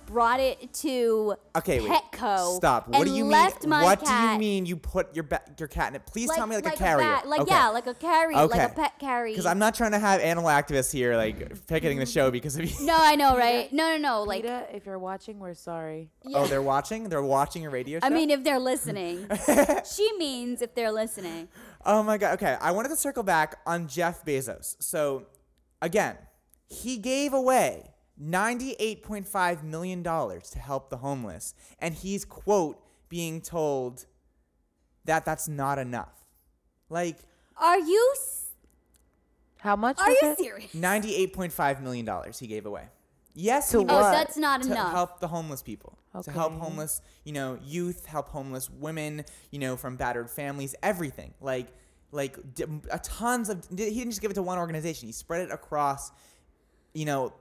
C: brought it to
B: Okay, wait.
C: Petco.
B: Stop. What
C: and
B: do you
C: left
B: mean?
C: My
B: What do you mean you put your ba- your cat in it? Please
C: like,
B: tell me like,
C: like
B: a carrier.
C: bat- like
B: okay.
C: yeah, like a carrier, like
B: Okay.
C: a pet carrier.
B: Because I'm not trying to have animal activists here like picketing the show because of you.
C: No, I know, right? No, no, no. Like,
D: PETA, if you're watching, we're sorry.
B: Oh, they're watching. They're watching a radio show.
C: I mean, if they're listening, she means if they're listening.
B: Oh my god. Okay, I wanted to circle back on Jeff Bezos. So, again, he gave away $98.5 million to help the homeless, and he's quote being told that that's not enough. Like
C: Are you? s-
D: How much?
C: Are you
D: it?
C: serious?
B: $98.5 million he gave away. Yes,
D: To
B: he
D: what?
B: was
D: Oh,
C: that's not enough.
B: to
C: enough.
B: help the homeless people. To help homeless, you know, youth, help homeless women, you know, from battered families, everything. Like like d- a tons of he didn't just give it to one organization. He spread it across, you know,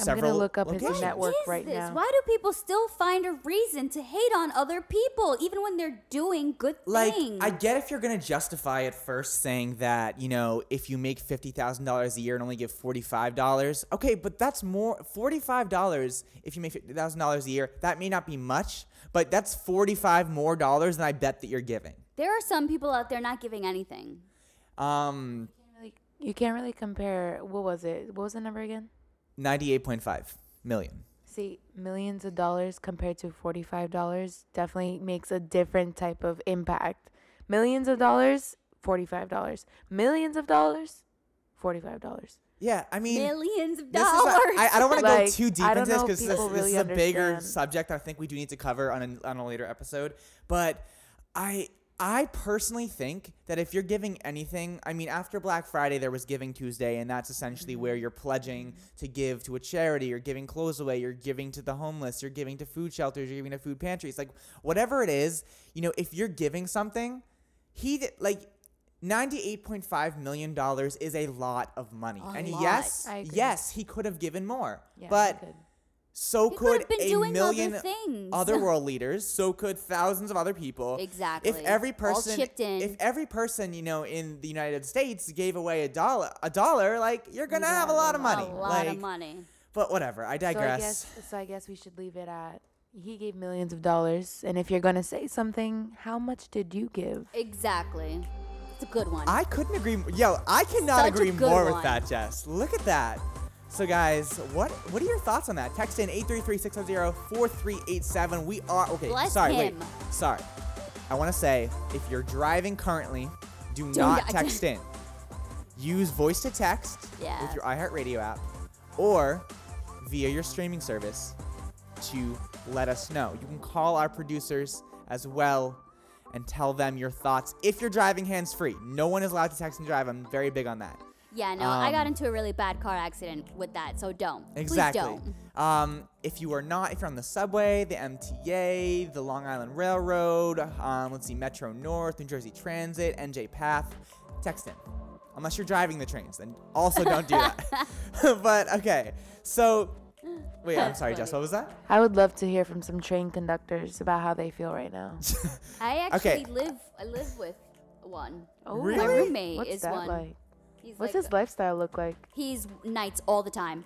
D: I'm
B: several
D: gonna look up his
B: locations.
D: network right
C: this?
D: now.
C: Why do people still find a reason to hate on other people, even when they're doing good
B: Like,
C: things?
B: I get if you're gonna justify it first, saying that you know if you make fifty thousand dollars a year and only give forty five dollars, okay, but that's more forty five dollars if you make fifty thousand dollars a year. That may not be much, but that's forty five more dollars than I bet that you're giving.
C: there are some people out there not giving anything.
B: Um,
D: You can't really compare. What was it? What was the number again?
B: Ninety eight point five million.
D: See, millions of dollars compared to forty-five dollars definitely makes a different type of impact. Millions of dollars, forty-five dollars. Millions of dollars, forty-five dollars.
B: Yeah, I mean,
C: Millions of
B: This is
C: dollars.
B: a, I, I don't want to
D: Like,
B: go too deep into this because this,
D: people
B: this is a bigger
D: understand.
B: subject I think we do need to cover on a, on a later episode. But I I personally think that if you're giving anything, I mean, after Black Friday there was Giving Tuesday, and that's essentially where mm-hmm. you're pledging to give to a charity, you're giving clothes away, you're giving to the homeless, you're giving to food shelters, you're giving to food pantries, like whatever it is, you know, if you're giving something, he did, like. $98.5 million is a lot of money.
C: A
B: and
C: lot.
B: yes, yes, he could have given more.
D: Yeah,
B: but
D: he could.
B: So
C: He could
B: could
C: have been
B: a
C: doing other
B: million
C: things.
B: other world leaders. So could thousands of other people.
C: Exactly.
B: If every
C: All
B: person,
C: chipped in.
B: if every person, you know, in the United States gave away a dollar, a dollar, like you're gonna
D: You
B: have a lot of money.
C: a lot
B: like,
C: of money.
B: But whatever. I digress.
D: So I guess, so I guess we should leave it at he gave millions of dollars. And if you're gonna say something, how much did you give?
C: Exactly. It's a good one.
B: I couldn't agree. Yo, I cannot
C: Such
B: agree
C: good
B: more with that, Jess. Look at that. So, guys, what what are your thoughts on that? Text in 833-600-4387. We are okay.
C: Bless
B: sorry,
C: him.
B: wait. Sorry. I want to say, if you're driving currently, do
C: Do
B: not
C: not-
B: text in. Use voice to text
C: Yeah.
B: with your iHeartRadio app, or via your streaming service to let us know. You can call our producers as well and tell them your thoughts if you're driving hands free. No one is allowed to text and drive. I'm very big on that.
C: Yeah, no, I got
B: Um,
C: into a really bad car accident with that, so don't.
B: Exactly.
C: Please don't.
B: Um, if you are not, if you're on the subway, the MTA, the Long Island Railroad, um, let's see, Metro North, New Jersey Transit, NJ Path, text in. Unless you're driving the trains, then also don't do that. but okay, so wait, I'm sorry, Jess. What was that?
D: I would love to hear from some train conductors about how they feel right now.
C: I actually
B: Okay.
C: live. I live with one.
D: Oh,
C: My
B: Really?
C: roommate
D: What's
C: is
D: that
C: one.
D: like?
C: He's
D: What's
C: like
D: his lifestyle look like?
C: He's nights all the time.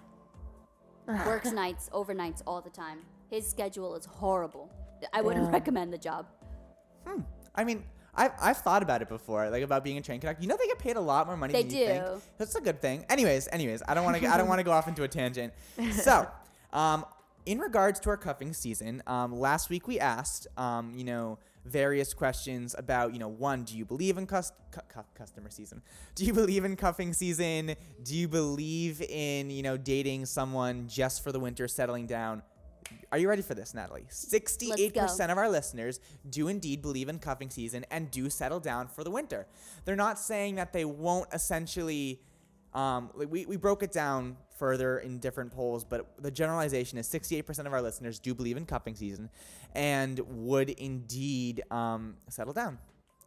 C: Works nights, overnights all the time. His schedule is horrible. I wouldn't
D: Damn.
C: recommend the job. Hmm.
B: I mean, I've, I've thought about it before, like about being a train conductor. You know, they get paid a lot more money
C: They
B: than you think.
C: do.
B: That's a good thing. Anyways, anyways, I don't want to I don't want to go off into a tangent. So, um, in regards to our cuffing season, um, last week we asked, um, you know, various questions about, you know, one, do you believe in cus- cu- cu- customer season? Do you believe in cuffing season? Do you believe in, you know, dating someone just for the winter, settling down? Are you ready for this, Natalie? 68% of our listeners do indeed believe in cuffing season and do settle down for the winter. They're not saying that they won't essentially. Um, we, we broke it down further in different polls, but the generalization is 68% of our listeners do believe in cuffing season and would indeed um, settle down.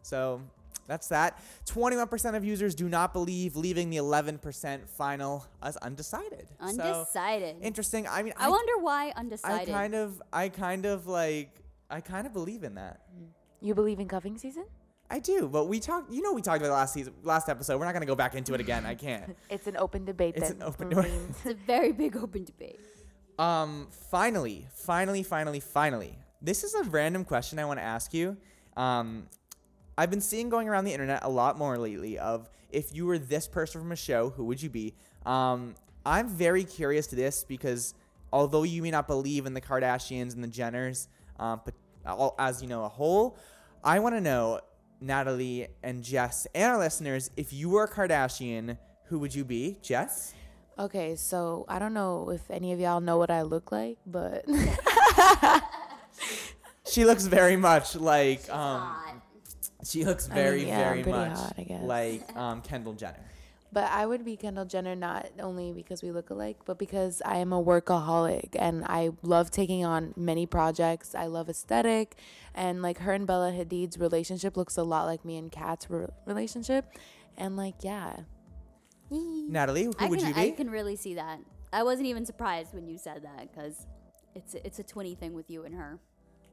B: So that's that. 21% of users do not believe, leaving the 11% final as undecided. So,
C: Undecided.
B: interesting. I mean,
C: I, wonder why undecided.
B: I kind of, I kind of like, I kind of believe in that.
D: You believe in cuffing season?
B: I do, but we talked. You know, we talked about it last season, last episode. We're not gonna go back into it again. I can't.
D: It's an open debate.
B: It's
D: then
B: an open
D: debate.
C: it's a very big open debate.
B: Um, finally, finally, finally, finally. This is a random question I want to ask you. Um, I've been seeing going around the internet a lot more lately of if you were this person from a show, who would you be? Um, I'm very curious to this because although you may not believe in the Kardashians and the Jenners, um, but all, as you know, a whole, I want to know, Natalie and Jess and our listeners, if you were a Kardashian, who would you be? Jess?
D: Okay, so I don't know if any of y'all know what I look like, but
B: She looks very much like um she looks
D: I mean,
B: very
D: yeah,
B: very much
D: hot,
B: like um Kendall Jenner.
D: But I would be Kendall Jenner not only because we look alike, but because I am a workaholic and I love taking on many projects. I love aesthetic, and like her and Bella Hadid's relationship looks a lot like me and Kat's re- relationship, and like yeah.
B: Natalie, who
C: I
B: would
C: can,
B: you be?
C: I can really see that. I wasn't even surprised when you said that because it's a, it's a twinny thing with you and her.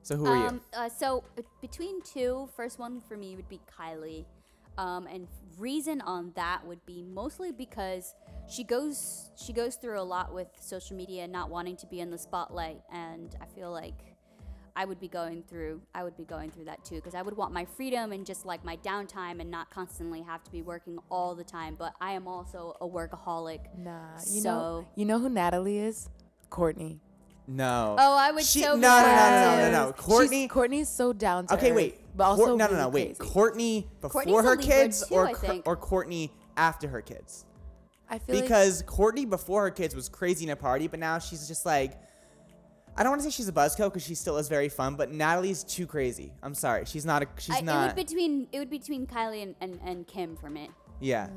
B: So who are you?
C: Um, uh, so between two, first one for me would be Kylie, um, and reason on that would be mostly because she goes she goes through a lot with social media, not wanting to be in the spotlight, and I feel like I would be going through I would be going through that too because I would want my freedom and just like my downtime and not constantly have to be working all the time. But I am also a workaholic.
D: Nah, you
C: so
D: know, you know who Natalie is? Courtney.
B: No.
C: Oh, I would
B: She,
C: so
B: no, no, no, no, no, no,
D: Yes.
B: no. Courtney.
D: She's, Courtney's so down to
B: Okay,
D: earth,
B: wait.
D: But also
B: no, no,
D: really
B: no. Wait.
D: crazy.
B: Courtney before
C: Courtney's a
B: her
C: Libra
B: kids,
C: too,
B: or
C: I
B: Cour-
C: think.
B: or Courtney after her kids?
D: I feel like
B: Because Courtney before her kids was crazy in a party, but now she's just like. I don't want to say she's a buzzkill because she still is very fun, but Natalie's too crazy. I'm sorry, she's not. A, she's
C: I, It
B: not.
C: would between it would be between Kylie and, and, and Kim for me.
B: Yeah.
C: Kim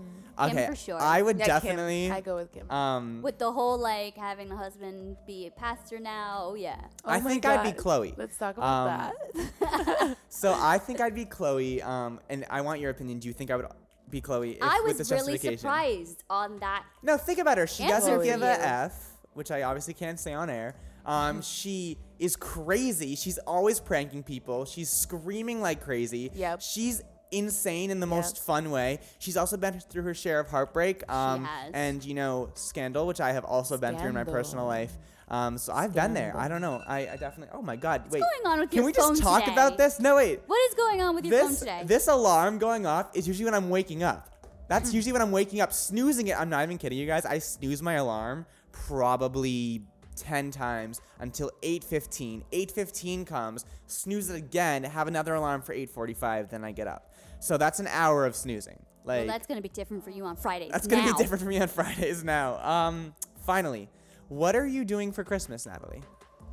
B: Okay.
C: for sure.
B: I would
D: Yeah, Kim.
B: definitely.
D: I go with Kim.
B: Um.
C: With the whole like having the husband be a pastor now. Oh yeah.
B: I
D: Oh my
B: think I'd be
D: God.
B: Chloe.
D: Let's talk about
B: Um,
D: that.
B: So I think I'd be Chloe. Um, and I want your opinion. Do you think I would be Chloe? If,
C: I
B: with
C: was
B: this
C: really
B: justification?
C: surprised on that.
B: No, think about her. She
C: Answer
B: doesn't
C: for
B: give
C: you.
B: a F, which I obviously can't say on air. Um, she is crazy. She's always pranking people. She's screaming like crazy.
D: Yep.
B: She's insane in the most fun way. She's also been through her share of heartbreak. Um, and you know scandal, which I have also been through in my personal life. Um, so I've been there. I don't know. I, I definitely. Oh my God. Wait.
C: What's going on with
B: Can
C: your
B: we just talk
C: today?
B: about this? No, wait
C: What is going on with your phone
B: this
C: today?
B: this alarm going off is usually when I'm waking up.
C: Hmm.
B: That's usually when I'm waking up, snoozing it. I'm not even kidding you guys. I snooze my alarm probably 10 times until 8:15. 8:15 comes, snooze it again, have another alarm for 8:45, then I get up. So that's an hour of snoozing. Like
C: well, that's gonna be different for you on Fridays.
B: that's gonna be different for me on Fridays now. Um, finally, what are you doing for Christmas, Natalie?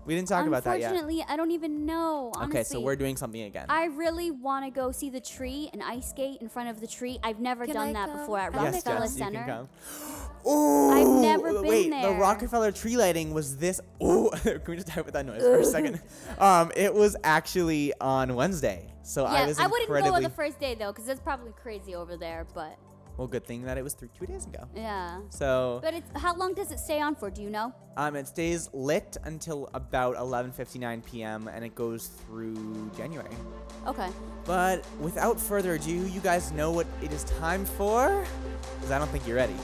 B: We didn't talk about that yet.
C: Unfortunately, I don't even know. Honestly.
B: Okay, so we're doing something again.
C: I really want to go see the tree and ice skate in front of the tree. I've never
D: Can
C: done
D: I
C: that
D: come?
C: before at
D: Can I
C: Rockefeller
B: yes, Jess, you
C: Center.
B: can come. Ooh,
C: never been
B: wait,
C: there.
B: the Rockefeller tree lighting was this. Oh, can we just type with that noise for a second? Um, it was actually on Wednesday, so I
C: Yeah,
B: was
C: I, wouldn't go on
B: incredibly.
C: the first day though, because it's probably crazy over there. But
B: well, good thing that it was through two days ago.
C: yeah.
B: So
C: But it's how long does it stay on for? Do you know?
B: um, it stays lit until about 11:59 p.m. and it goes through January.
C: Okay.
B: But without further ado, you guys know what it is time for? Because I don't think you're ready.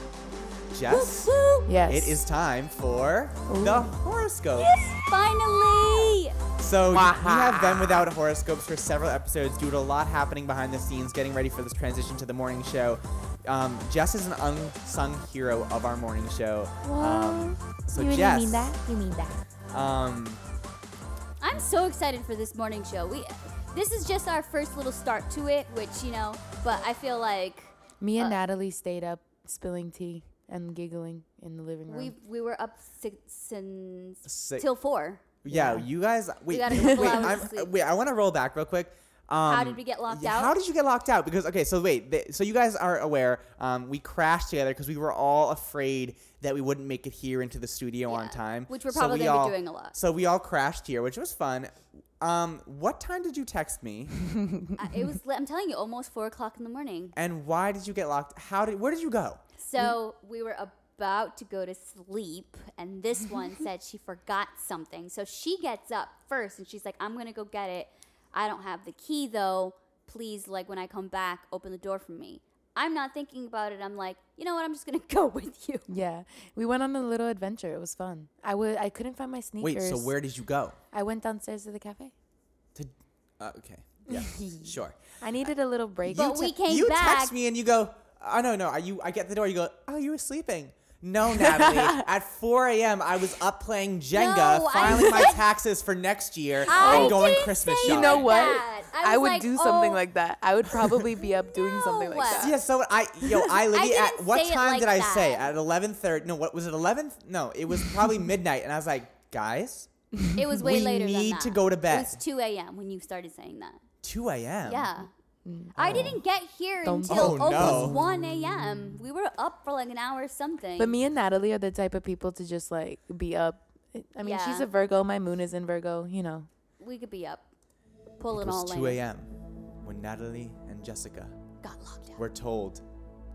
B: Jess,
D: Yes.
B: it is time for the horoscope.
C: Yes, finally.
B: So we have been without horoscopes for several episodes due to a lot happening behind the scenes, getting ready for this transition to the morning show. Um, Jess is an unsung hero of our morning show. Um, so
D: you really
B: Jess,
D: mean that? You mean that?
B: um,
C: I'm so excited for this morning show. We, this is just our first little start to it, which you know. But I feel like
D: Me and
C: Uh,
D: Natalie stayed up spilling tea and giggling in the living room.
C: we we were up six, since
B: Si-
C: till four.
B: yeah, you guys. Wait,
C: got
B: wait, I'm- wait. I want to roll back real quick. Um,
C: How did we get locked
B: yeah,
C: out?
B: How did you get locked out? Because okay, so wait, so you guys are aware, um, we crashed together because we were all afraid that we wouldn't make it here into the studio on time,
C: which we're
B: So
C: probably
B: we
C: gonna be
B: all-
C: doing a lot.
B: So we all crashed here, which was fun. Um, what time did you text me,
C: Uh, it was. I'm telling you, almost four o'clock in the morning.
B: and why did you get locked? How did? Where did you go?
C: So we were about to go to sleep, and this one said she forgot something. So she gets up first, and she's like, "I'm gonna go get it. I don't have the key though. Please, like when I come back, open the door for me." I'm not thinking about it. I'm like, you know what? I'm just gonna go with you.
D: Yeah, we went on a little adventure. It was fun. I would. I couldn't find my sneakers.
B: Wait,
D: sneakers.
B: so where did you go?
D: I went downstairs to the cafe.
B: To, uh, okay, yeah, sure.
D: I needed a little break.
C: But we came
B: you
C: back.
B: text me and you go, oh no, no, are you? I get the door. You go, oh, you were sleeping. No, Natalie. At 4 a.m., I was up playing Jenga,
C: No, I
B: filing my taxes for next year,
C: I
B: and going
C: didn't
B: Christmas
C: say
B: shopping.
D: You know what?
C: that. I
D: I,
C: was
D: would
C: like,
D: do something
C: oh.
D: like that. I would probably be up doing something like that.
B: Yeah, so I, yo, I literally
C: didn't
B: at what
C: say it
B: time
C: like
B: did I
C: that.
B: say? At 11:30? No, what was it? 11? No, it was probably midnight, and I was like, guys,
C: It was way
B: we
C: later
B: need
C: than that.
B: to go to
C: It
B: bed.
C: was 2 a.m. when you started saying that.
B: 2 a.m.
C: Yeah. Mm. I oh. didn't get here
D: Don't-
C: until
B: Oh, no.
C: almost 1 a.m. We were up for like an hour or something.
D: But me and Natalie are the type of people to just like be up. I mean, she's
C: Yeah.
D: a Virgo. My moon is in Virgo. You know.
C: we could be up. Pull
B: It
C: it, all
B: was
C: in.
B: 2 a.m. when Natalie and Jessica
C: Got locked out.
B: were told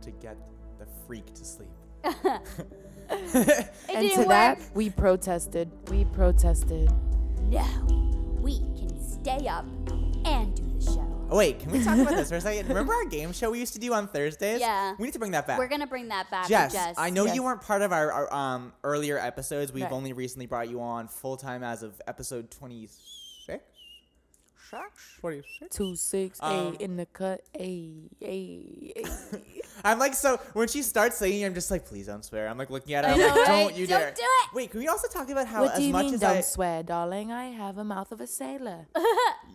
B: to get the freak to sleep.
C: It
D: and
C: didn't
D: to
C: work.
D: that, we protested. We protested.
C: No, we can stay up and do the show.
B: Oh, wait, can we talk about this for a second? Remember our game show we used to do on Thursdays?
C: Yeah.
B: We need to bring that back.
C: We're gonna bring that back.
B: Jess,
C: Jess.
B: I know
D: Yes.
B: you weren't part of our, our um, earlier episodes. We've
D: Right.
B: only recently brought you on full time as of episode 26? 26?
D: Two six
B: Um,
D: eight in the cut. A a a.
B: I'm like, so when she starts singing, I'm just like, please don't swear. I'm like looking at her.
C: I
B: I'm
C: know,
B: like, don't
C: right?
B: you
C: Don't
B: dare.
C: do it.
B: Wait, can we also talk about how
D: what
B: as
D: do you
B: much
D: mean?
B: as
D: Don't
B: I.
D: swear, darling. I have a mouth of a sailor.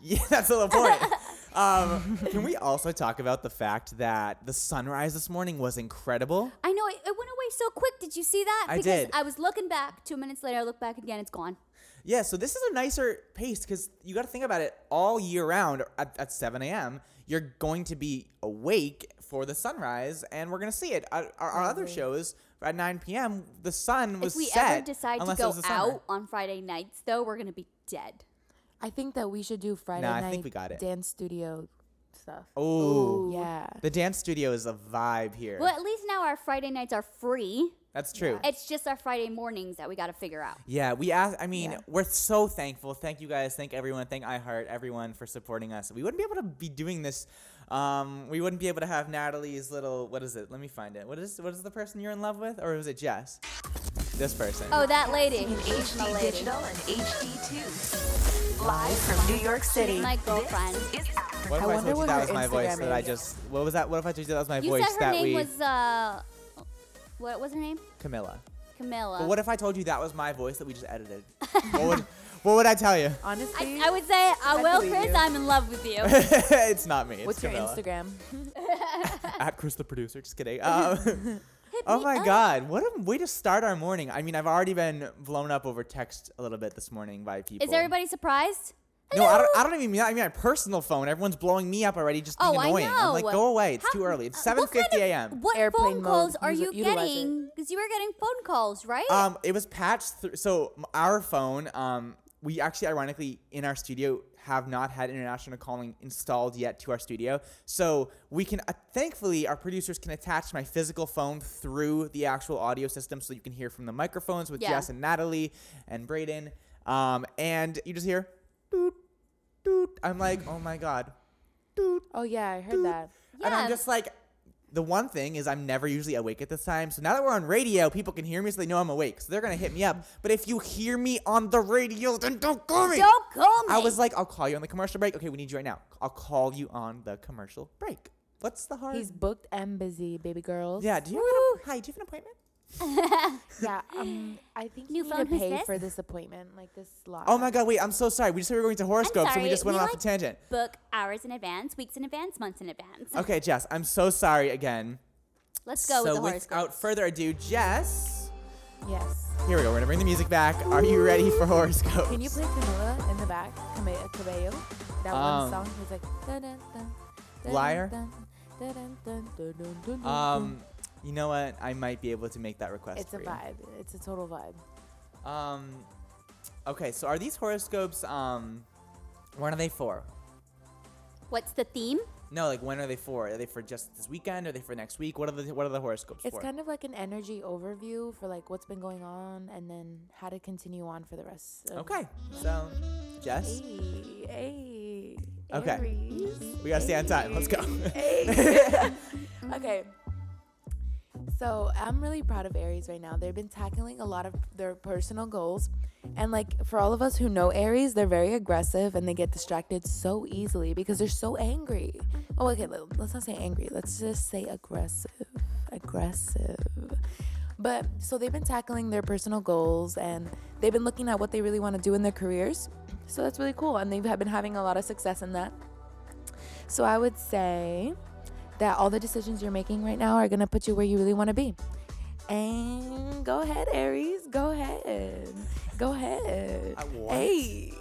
B: Yeah, that's all the point. um, can we also talk about the fact that the sunrise this morning was incredible?
C: I know it, it went away so quick. Did you see that?
B: I
C: because
B: did.
C: I was looking back. Two minutes later, I look back again. It's gone.
B: Yeah, so this is a nicer pace because you got to think about it all year round at, at 7 a.m. You're going to be awake for the sunrise, and we're going to see it. Our, our, our other shows at 9 p.m., the sun was
C: if we
B: set.
C: ever decide to
B: unless it
C: go
B: was the summer.
C: out on Friday nights, though, we're gonna be dead.
D: I think that we should do Friday
B: Nah, I
D: night
B: think we got it.
D: dance studio stuff.
B: Oh,
D: Yeah.
B: The dance studio is a vibe here.
C: Well, at least now our Friday nights are free.
B: That's true.
C: It's just our Friday mornings that we got to figure out.
B: Yeah, we ask. I mean, we're so thankful. Thank you guys. Thank everyone. Thank iHeart, everyone for supporting us. We wouldn't be able to be doing this. Um, we wouldn't be able to have Natalie's little. What is it? Let me find it. What is what is the person you're in love with, or was it Jess? This person.
C: Oh, that lady.
A: In HD
C: lady.
A: Digital and HD2. Live from New York City.
C: My girlfriend.
A: Is after
B: What if
D: I
B: I,
D: wonder
B: told you
D: what
B: that was my voice
D: Instagram
B: that I just? What was that? What if I told you that was my
C: You
B: voice
C: said her
B: that
C: name
B: we?
C: was uh, what was her name?
B: Camilla.
C: Camilla.
B: But what if I told you that was my voice that we just edited? what would What would I tell you?
D: Honestly,
C: I, I would say, uh,
D: I
C: well,
D: believe
C: Chris,
D: you.
C: I'm in love with you.
B: it's not me. It's
D: what's your Instagram?
B: At Chris the producer. Just kidding. Um, oh my God! What a way to start our morning. I mean, I've already been blown up over text a little bit this morning by people.
C: Is everybody surprised?
B: No, I don't, I don't even mean that. I mean my personal phone. Everyone's blowing me up already, just being
C: Oh, I
B: annoying. I'm like, go away. It's
C: How-
B: too early. It's
C: uh, what
B: 7:50
C: kind of-
B: a.m.
C: What
D: Airplane
C: phone calls are you
D: it- utilize it.
C: getting? Because you were getting phone calls, right?
B: Um, it was patched through. So our phone, um, we actually, ironically, in our studio, have not had international calling installed yet to our studio. So we can, uh, thankfully, our producers can attach my physical phone through the actual audio system, so you can hear from the microphones with
C: Yeah.
B: Jess and Natalie and Brayden. Um, and you just hear, doot, doot. I'm like, oh my god.
D: Oh yeah, I heard that.
B: And I'm just like, the one thing is I'm never usually awake at this time. So now that we're on radio, people can hear me so they know I'm awake. So they're gonna hit me up. But if you hear me on the radio, then don't call me.
C: Don't call me.
B: I was like, I'll call you on the commercial break. Okay, we need you right now. I'll call you on the commercial break. What's the hard?
D: He's booked and busy, baby girls.
B: yeah. Do you have an, hi? Do you have an appointment?
D: yeah, um, I think
C: New
D: you need
C: phone,
D: to pay
C: this?
D: for this appointment, like this slot.
B: Oh my god, wait, I'm so sorry. We just said we were going to horoscopes and we just went
C: we,
B: off the like, tangent.
C: Book hours in advance, weeks in advance, months in advance.
B: Okay, Jess, I'm so sorry again.
C: Let's go
B: so
C: with the horoscopes.
B: without further ado, Jess.
D: Yes.
B: Here we go. We're gonna bring the music back. Ooh. Are you ready for horoscopes?
D: Can you play Camila in the back? Camila Cabello. That
B: um,
D: one song. He's like.
B: Liar. Um you know what? I might be able to make that request.
D: It's a
B: for you.
D: vibe. It's a total vibe.
B: Um, okay. So are these horoscopes? Um, when are they for?
C: What's the theme?
B: No, like when are they for? Are they for just this weekend? Are they for next week? What are the What are the horoscopes for?
D: It's
B: for?
D: kind of like an energy overview for like what's been going on and then how to continue on for the rest. Of
B: Okay. So, Jess.
D: Hey, hey.
B: Okay.
D: Aries.
B: We gotta stay on time. Let's go.
D: Hey. okay. So I'm really proud of Aries right now. They've been tackling a lot of their personal goals. And like for all of us who know Aries, they're very aggressive and they get distracted so easily because they're so angry. Oh, okay, let- let's not say angry. Let's just say aggressive. Aggressive. But so they've been tackling their personal goals and they've been looking at what they really want to do in their careers. So that's really cool. And they've been having a lot of success in that. So I would say that all the decisions you're making right now are going to put you where you really want to be. And go ahead, Aries. Go ahead. Go ahead. Hey.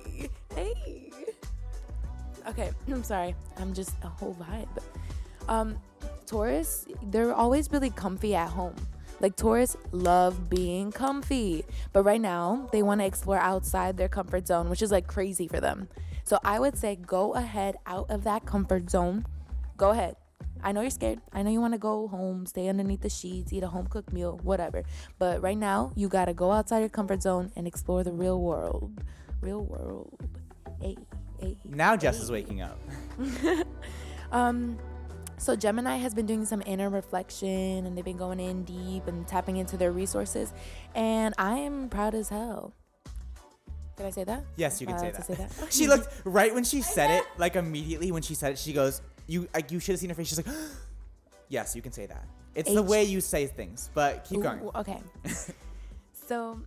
D: Hey. Okay, I'm sorry. I'm just a whole vibe. Um, Taurus, they're always really comfy at home. Like Taurus love being comfy, but right now they want to explore outside their comfort zone, which is like crazy for them. So I would say go ahead out of that comfort zone. Go ahead. I know you're scared. I know you want to go home, stay underneath the sheets, eat a home cooked meal, whatever. But right now, you got to go outside your comfort zone and explore the real world. Real world. Hey, hey.
B: now Jess is waking up.
D: Um, so Gemini has been doing some inner reflection and they've been going in deep and tapping into their resources. And I am proud as hell. Did I say that?
B: Yes, you can
D: Uh,
B: say that.
D: say that?
B: she looked right when she said it, like immediately when she said it, she goes, "You, like, you should have seen her face." She's like, "Yes, you can say that." It's the way you say things, but keep going.
D: Ooh, okay. so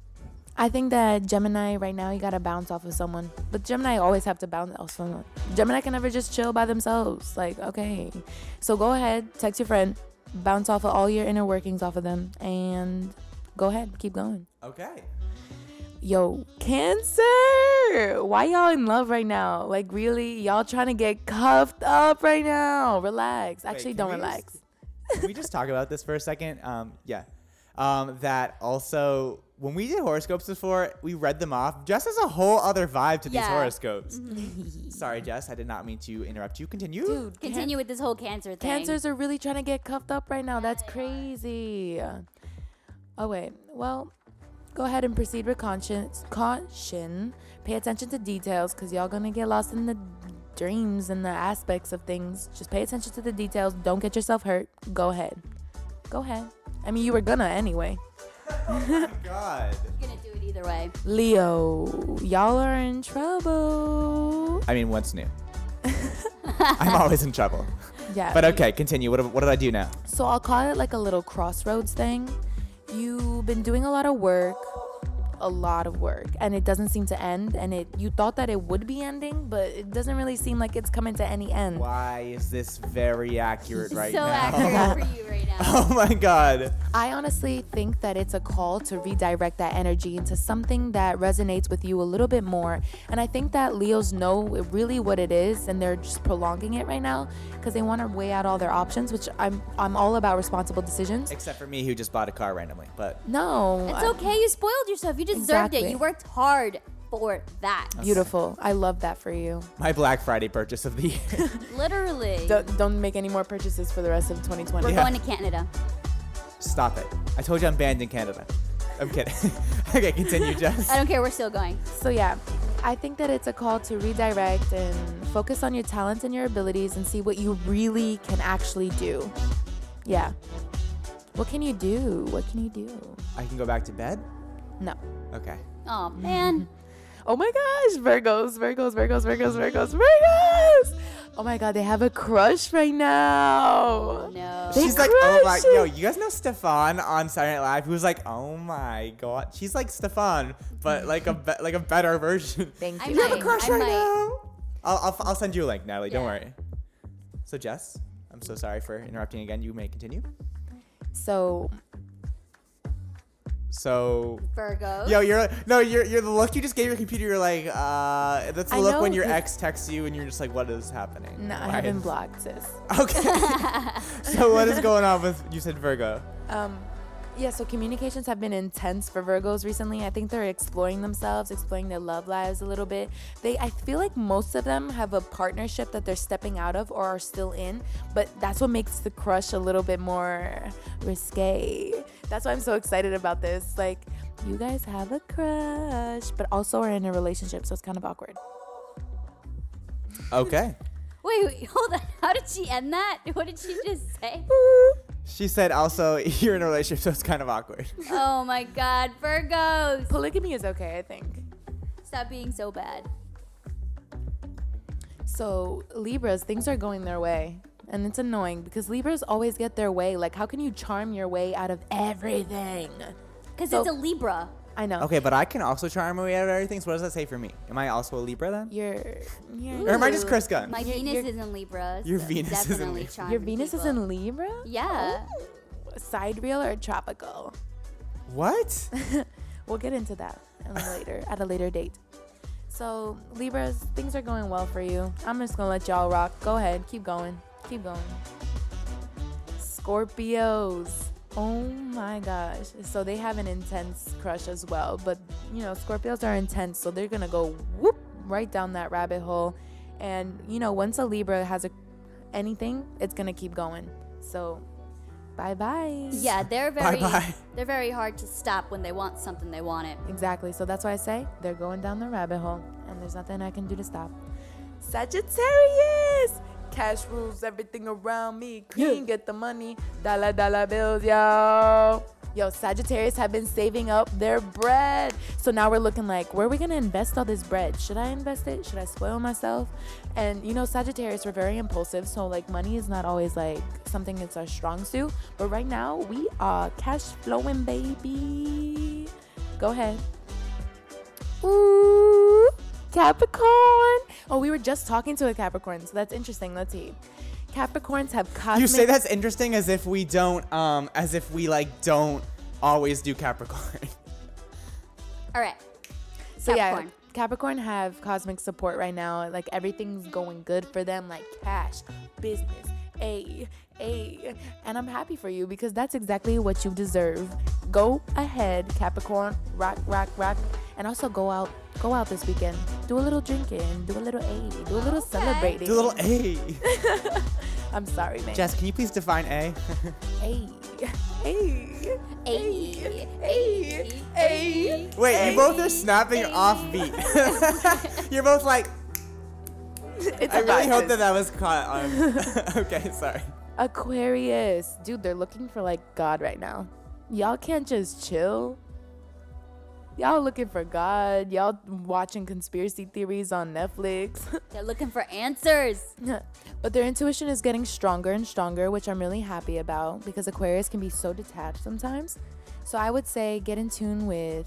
D: I think that Gemini right now you gotta bounce off of someone. But Gemini always have to bounce off someone. Gemini can never just chill by themselves. Like, okay. So go ahead, text your friend, bounce off of all your inner workings off of them, and go ahead, keep going.
B: Okay.
D: Yo, Cancer! Why y'all in love right now? Like, really? Y'all trying to get cuffed up right now? Relax. Actually,
B: can
D: don't
B: we
D: relax.
B: Can we just talk about this for a second? Um, yeah. Um, that also, when we did horoscopes before, we read them off. Jess has a whole other vibe to these
C: Yeah.
B: horoscopes. Sorry, Jess, I did not mean to interrupt you. Continue.
D: Dude,
C: Continue with this whole cancer thing.
D: Cancers are really trying to get cuffed up right now. That's crazy. Oh wait. Well, go ahead and proceed with conscience, caution. Pay attention to details, cause y'all gonna get lost in the dreams and the aspects of things. Just pay attention to the details. Don't get yourself hurt. Go ahead. Go ahead. I mean, you were gonna anyway.
B: Oh God.
C: You're gonna do it either way.
D: Leo, y'all are in trouble.
B: I mean, what's new? I'm always in trouble.
D: Yeah.
B: But okay, continue. What, what did I do now?
D: So I'll call it like a little crossroads thing. You've been doing a lot of work, a lot of work, and it doesn't seem to end. And it you thought that it would be ending, but it doesn't really seem like it's coming to any end.
B: Why is this very accurate right now?
D: So
B: now?
D: accurate
C: for you right now.
B: oh my god.
D: I honestly think that it's a call to redirect that energy into something that resonates with you a little bit more. And I think that Leos know really what it is and they're just prolonging it right now because they want to weigh out all their options, which I'm I'm all about responsible decisions.
B: Except for me, who just bought a car randomly. But
D: No.
C: It's
D: I-
C: okay. You spoiled yourself. You deserved
D: Exactly.
C: it. You worked hard for that.
D: Beautiful. I love that for you.
B: my Black Friday purchase of the year.
C: Literally.
D: Don't, don't make any more purchases for the rest of 2020.
C: We're
B: Yeah.
C: going to Canada.
B: Stop it. I told you I'm banned in Canada. I'm kidding. okay, continue, Jess.
C: I don't care. We're still going.
D: So yeah, I think that it's a call to redirect and focus on your talents and your abilities and see what you really can actually do. Yeah. What can you do? What can you do?
B: I can go back to bed?
D: No.
B: Okay.
C: Oh man.
D: Oh my gosh, Virgos, Virgos, Virgos, Virgos, Virgos, Virgos. Oh my god, they have a crush right now.
C: No.
D: They
B: She's like, oh my,
D: crush
B: yo, you guys know Stefan on Saturday Night Live? Who was like, oh my god, she's like Stefan, but like a be- like a better version.
D: Thank
C: I
D: you.
B: You have a crush
C: I
B: right
C: might.
B: now. I'll, I'll, I'll send you a link, Natalie. Don't worry. So Jess, I'm so sorry for interrupting again. You may continue.
D: So
B: So
C: Virgos.
B: Yo, you're no, you're you're the look you just gave your computer. You're like, uh, that's the
D: I
B: look when your ex texts you and you're just like, what is happening?
D: No, I
B: Why
D: have been blocked, sis.
B: Okay. so what is going on with you said Virgo?
D: Um, yeah, so communications have been intense for Virgos recently. I think they're exploring themselves, exploring their love lives a little bit. They, I feel like most of them have a partnership that they're stepping out of or are still in, but that's what makes the crush a little bit more risque. That's why I'm so excited about this. Like, you guys have a crush, but also are in a relationship, so it's kind of awkward.
B: Okay.
C: Wait, wait, hold on. How did she end that? What did she just say?
B: She said also you're in a relationship, so it's kind of awkward.
C: oh my God, Virgos.
D: Polygamy is okay, I think.
C: Stop being so bad.
D: So, Libras, things are going their way. And it's annoying because Libras always get their way. Like, how can you charm your way out of everything?
C: Because
D: So-
C: it's a Libra.
D: I know.
B: Okay, but I can also charm away out of everything. So what does that say for me? Am I also a Libra then?
D: You're, you're
B: Or am I just Chris Gunn?
C: My
D: You're-
C: Venus
D: you're-
C: is in Libra.
B: Your
C: so
B: Venus is in
C: definitely
B: Libra.
C: charm
D: Your Venus is
C: people.
D: in Libra?
C: Yeah.
D: Side Sidereal or tropical?
B: What?
D: We'll get into that a later, at a later date. So, Libras, things are going well for you. I'm just gonna let y'all rock. Go ahead, keep going, keep going. Scorpios. Oh my gosh. So they have an intense crush as well. But, you know, Scorpios are intense, so they're gonna go whoop right down that rabbit hole. And, you know, once a Libra has a anything, it's gonna keep going. So, bye bye.
C: Yeah, they're very
B: Bye-bye.
C: they're very hard to stop when they want something they want it.
D: Exactly. So that's why I say they're going down the rabbit hole, and there's nothing I can do to stop. Sagittarius! Cash rules everything around me. Queen, get the money. Dollar, dollar bills, yo. Yo, Sagittarius have been saving up their bread. So now we're looking like, where are we going to invest all this bread? Should I invest it? Should I spoil myself? And you know, Sagittarius, we're very impulsive. So, like, money is not always like something that's our strong suit. But right now, we are cash flowing, baby. Go ahead. Ooh, Capricorn. Oh, we were just talking to a Capricorn, so that's interesting. Let's see. Capricorns have cosmic.
B: You say that's interesting as if we don't, um, as if we like don't always do Capricorn.
C: All right.
D: So
C: Capricorn.
D: yeah, Capricorn have cosmic support right now. Like everything's going good for them, like cash, business, a, a, and I'm happy for you because that's exactly what you deserve. Go ahead, Capricorn, rock, rock, rock, and also go out, go out this weekend. Do a little drinking, do a little a, do a little celebrating.
B: Do a little A.
D: I'm sorry, man.
B: Jess, can you please define A?
D: A, A,
C: A,
D: A, A. A.
B: Wait, you both are snapping off beat. You're both like.
D: It's
B: I
D: a
B: really hope that that was caught on. okay, sorry.
D: Aquarius. Dude, they're looking for like God right now. Y'all can't just chill. Y'all looking for God. Y'all watching conspiracy theories on Netflix.
C: They're looking for answers.
D: but their intuition is getting stronger and stronger, which I'm really happy about because Aquarius can be so detached sometimes. So I would say get in tune with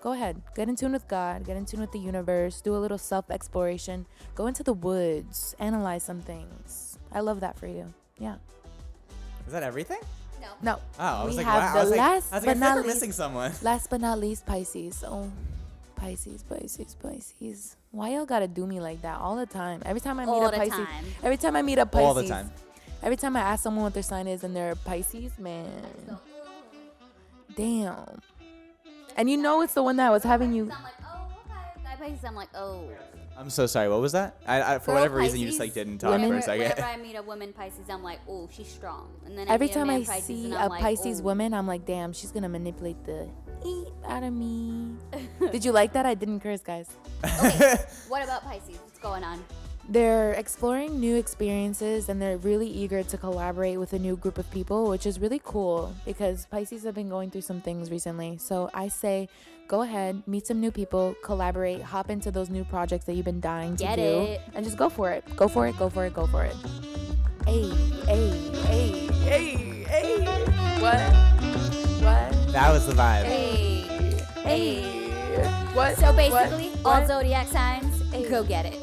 D: go ahead, get in tune with God, get in tune with the universe, do a little self exploration, go into the woods, analyze some things. I love that for you. Yeah.
B: Is that everything?
D: No. No.
B: Oh, I was
D: we
B: like,
D: have
B: wow.
D: the
B: I was like,
D: last
B: I was
D: but
B: I
D: not least,
B: missing someone.
D: Last but not least, Pisces. Oh, Pisces, Pisces, Pisces. Why y'all gotta do me like that all the time? Every time I meet
C: All
D: a
C: the
D: Pisces,
C: time.
D: every time I meet a Pisces,
B: All the time.
D: Every time I ask someone what their sign is and they're Pisces, man, damn. And you know it's the one that was having you.
C: Guy oh, Pisces, I'm like, oh.
B: I'm so sorry. What was that? I, I for
C: Girl
B: whatever reason, you just
C: Pisces,
B: like didn't talk for
C: whenever-
B: a second.
C: Whenever I meet a woman Pisces, I'm like, oh, she's strong. And then I
D: Every
C: meet
D: time
C: man
D: I
C: Pisces,
D: see
C: and
D: a
C: I'm like,
D: Pisces
C: "Ooh."
D: woman, I'm like, damn, she's gonna manipulate the eat out of me. Did you like that? I didn't curse, guys.
C: What about Pisces? What's going on?
D: They're exploring new experiences and they're really eager to collaborate with a new group of people, which is really cool because Pisces have been going through some things recently. So I say, go ahead, meet some new people, collaborate, hop into those new projects that you've been dying to
C: Get
D: do,
C: it.
D: and just go for it. Go for it, go for it, go for it. Hey, hey, hey, hey, hey. What? What?
B: That was the vibe.
C: Hey. Hey.
D: What?
C: So
D: What?
C: basically, all
D: What?
C: zodiac signs, go get it.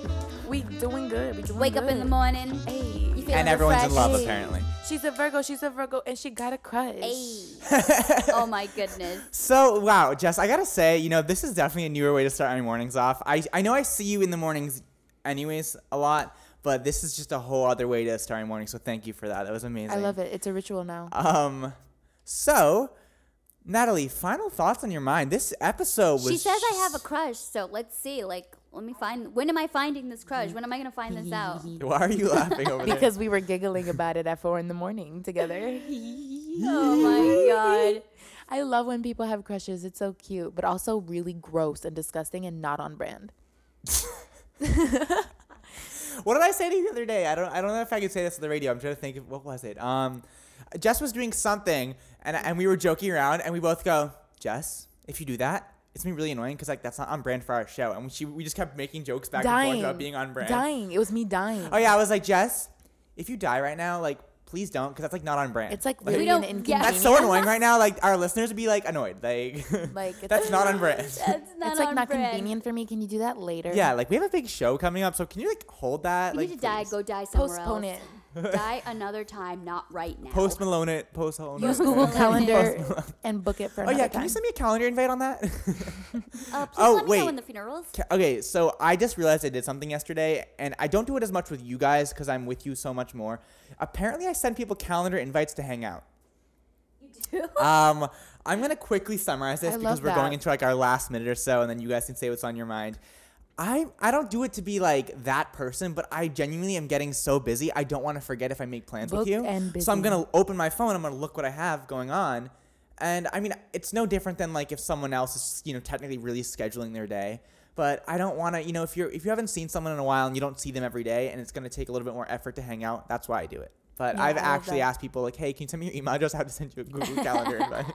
D: We doing good. We doing
C: Wake up in the morning.
D: Hey.
C: You feeling
B: And everyone's in love,
C: refreshed?
B: apparently.
D: She's a Virgo. She's a Virgo, and she got a crush.
C: Hey. oh my goodness.
B: So wow, Jess, I gotta say, you know, this is definitely a newer way to start my mornings off. I I know I see you in the mornings, anyways, a lot, but this is just a whole other way to start my morning. So thank you for that. That was amazing.
D: I love it. It's a ritual now.
B: Um, so Natalie, final thoughts on your mind. This episode was.
C: She says I have a crush, so let's see. Like, let me find. When am I finding this crush? When am I gonna find this out?
B: Why are you laughing over there?
D: because we were giggling about it at four in the morning together.
C: Oh my god.
D: I love when people have crushes. It's so cute, but also really gross and disgusting and not on brand.
B: What did I say to you the other day? I don't I don't know if I could say this on the radio. I'm trying to think of what was it. Um, Jess was doing something and and we were joking around and we both go, Jess, if you do that, it's gonna be really annoying because like that's not on brand for our show. And she we just kept making jokes back and forth about being on brand.
D: Dying. It was me dying.
B: Oh yeah, I was like Jess, if you die right now, like please don't because that's like not on brand.
D: It's like really an inconvenience.
B: That's so annoying right now. Like our listeners would be like annoyed. Like,
D: Like it's
B: that's not on brand.
C: That's not
D: it's like
C: on
D: not
C: brand.
D: convenient for me. Can you do that later?
B: Yeah, like we have a big show coming up, so can you like hold that?
C: You
B: like
C: need to die. Go die somewhere
D: Postpone
C: else. die another time, not right now.
B: Post Malone it. Post Malone.
D: Use
B: it.
D: Google Calendar and book it for me.
B: Oh
D: another
B: yeah, can
D: time.
B: you send me a calendar invite on that?
C: Uh, please
B: Oh,
C: let me
B: wait.
C: know when the funerals.
B: Ca- okay, so I just realized I did something yesterday, and I don't do it as much with you guys because I'm with you so much more. Apparently, I send people calendar invites to hang out. You do. Um, I'm gonna quickly summarize this
D: I
B: because we're going into like our last minute or so, and then you guys can say what's on your mind. I I don't do it to be like that person, but I genuinely am getting so busy. I don't want to forget if I make plans with you.
D: and
B: So I'm gonna open my phone. I'm gonna look what I have going on, and I mean it's no different than like if someone else is you know technically really scheduling their day. But I don't want to, you know, if you're if you haven't seen someone in a while and you don't see them every day, and it's gonna take a little bit more effort to hang out. That's why I do it. But
D: Yeah,
B: I've actually asked people like, hey, can you send me your email address? I have to send you a Google Calendar invite.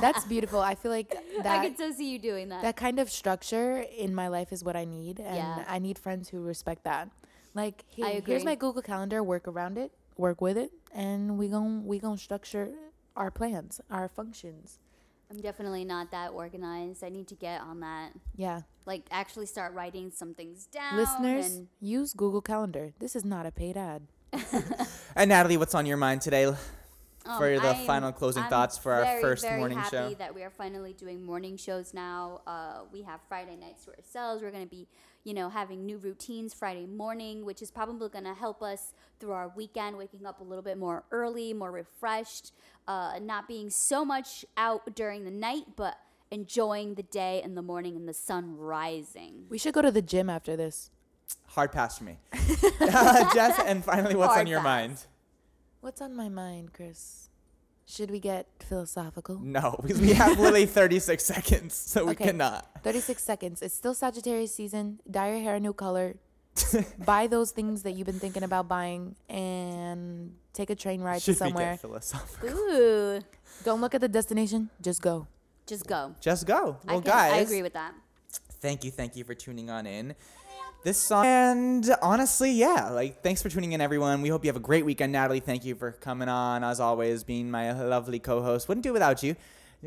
D: That's beautiful. I feel like
C: I
D: that
C: could so see you doing that.
D: that kind of structure in my life is what I need, and
C: Yeah.
D: I need friends who respect that. Like, hey, here's my Google Calendar. Work around it, work with it, and we gon' we gon' structure our plans, our functions.
C: I'm definitely not that organized. I need to get on that.
D: Yeah,
C: Like actually start writing some things down.
D: listeners,
C: and
D: use Google Calendar. This is not a paid ad.
B: And Natalie, what's on your mind today for
C: Um,
B: the
C: I'm-
B: final closing
C: I'm
B: thoughts for our
C: very,
B: first
C: very
B: morning
C: happy
B: show?
C: that we are finally doing morning shows now. Uh, we have Friday nights to ourselves. We're going to be, you know, having new routines Friday morning, which is probably going to help us through our weekend, waking up a little bit more early, more refreshed, uh, not being so much out during the night, but enjoying the day and the morning and the sun rising.
D: We should go to the gym after this.
B: Hard pass for me. Uh, Jess, and finally, what's on your
C: pass.
B: mind?
D: What's on my mind, Chris? Should we get philosophical?
B: No, because we have literally 36 seconds, so we
D: Okay.
B: cannot.
D: 36 seconds. It's still Sagittarius season. Dye your hair a new color. Buy those things that you've been thinking about buying and take a train ride
B: Should
D: to
B: we
D: somewhere.
B: get philosophical?
C: Ooh,
D: Don't look at the destination, just go.
C: just go.
B: Just go.
C: I
B: Well,
C: can-
B: guys,
C: I agree with that.
B: thank you, thank you for tuning on in. This song, and honestly, yeah, like thanks for tuning in, everyone. We hope you have a great weekend, Natalie. Thank you for coming on, as always, being my lovely co-host. Wouldn't do it without you.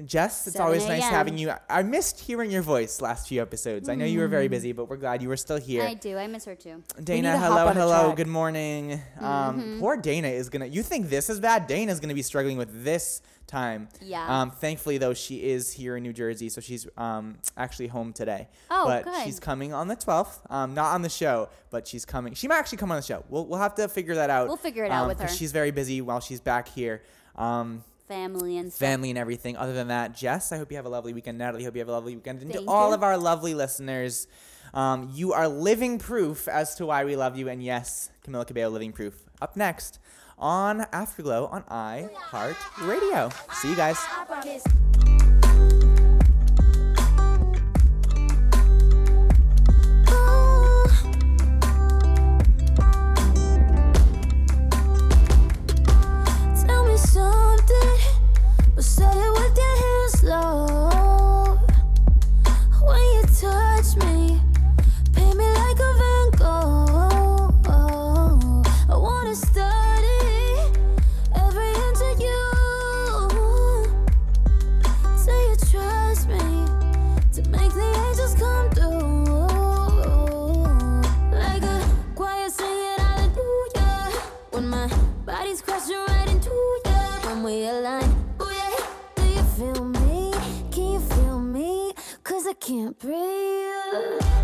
B: Jess, it's always nice having you. I missed hearing your voice last few episodes. I know you were very
C: Mm.
B: busy, but we're glad you were still here.
C: I do. I miss her too.
B: Dana, hello, hello, good morning. Um,
C: Mhm.
B: Poor Dana is gonna. You think this is bad? Dana's gonna be struggling with this time.
C: Yeah.
B: Um, thankfully, though, she is here in New Jersey, so she's um actually home today.
C: Oh,
B: but
C: good.
B: she's coming on the 12th. Um, not on the show, but she's coming. She might actually come on the show. We'll we'll have to figure that out.
C: We'll figure it out with her.
B: She's very busy while she's back here. Um,
C: Family and stuff.
B: family and everything. Other than that, Jess, I hope you have a lovely weekend. Natalie, hope you have a lovely weekend. And to all
C: you.
B: of our lovely listeners, um, you are living proof as to why we love you. And yes, Camila Cabello, living proof. Up next on Afterglow on iHeart Radio. See you guys.
V: But say it with your hands low. When you touch me, paint me like a Van Gogh. I wanna study every inch of you. You trust me to make the angels come through. Like a choir singing hallelujah. When my body's crashing right into you. can't breathe.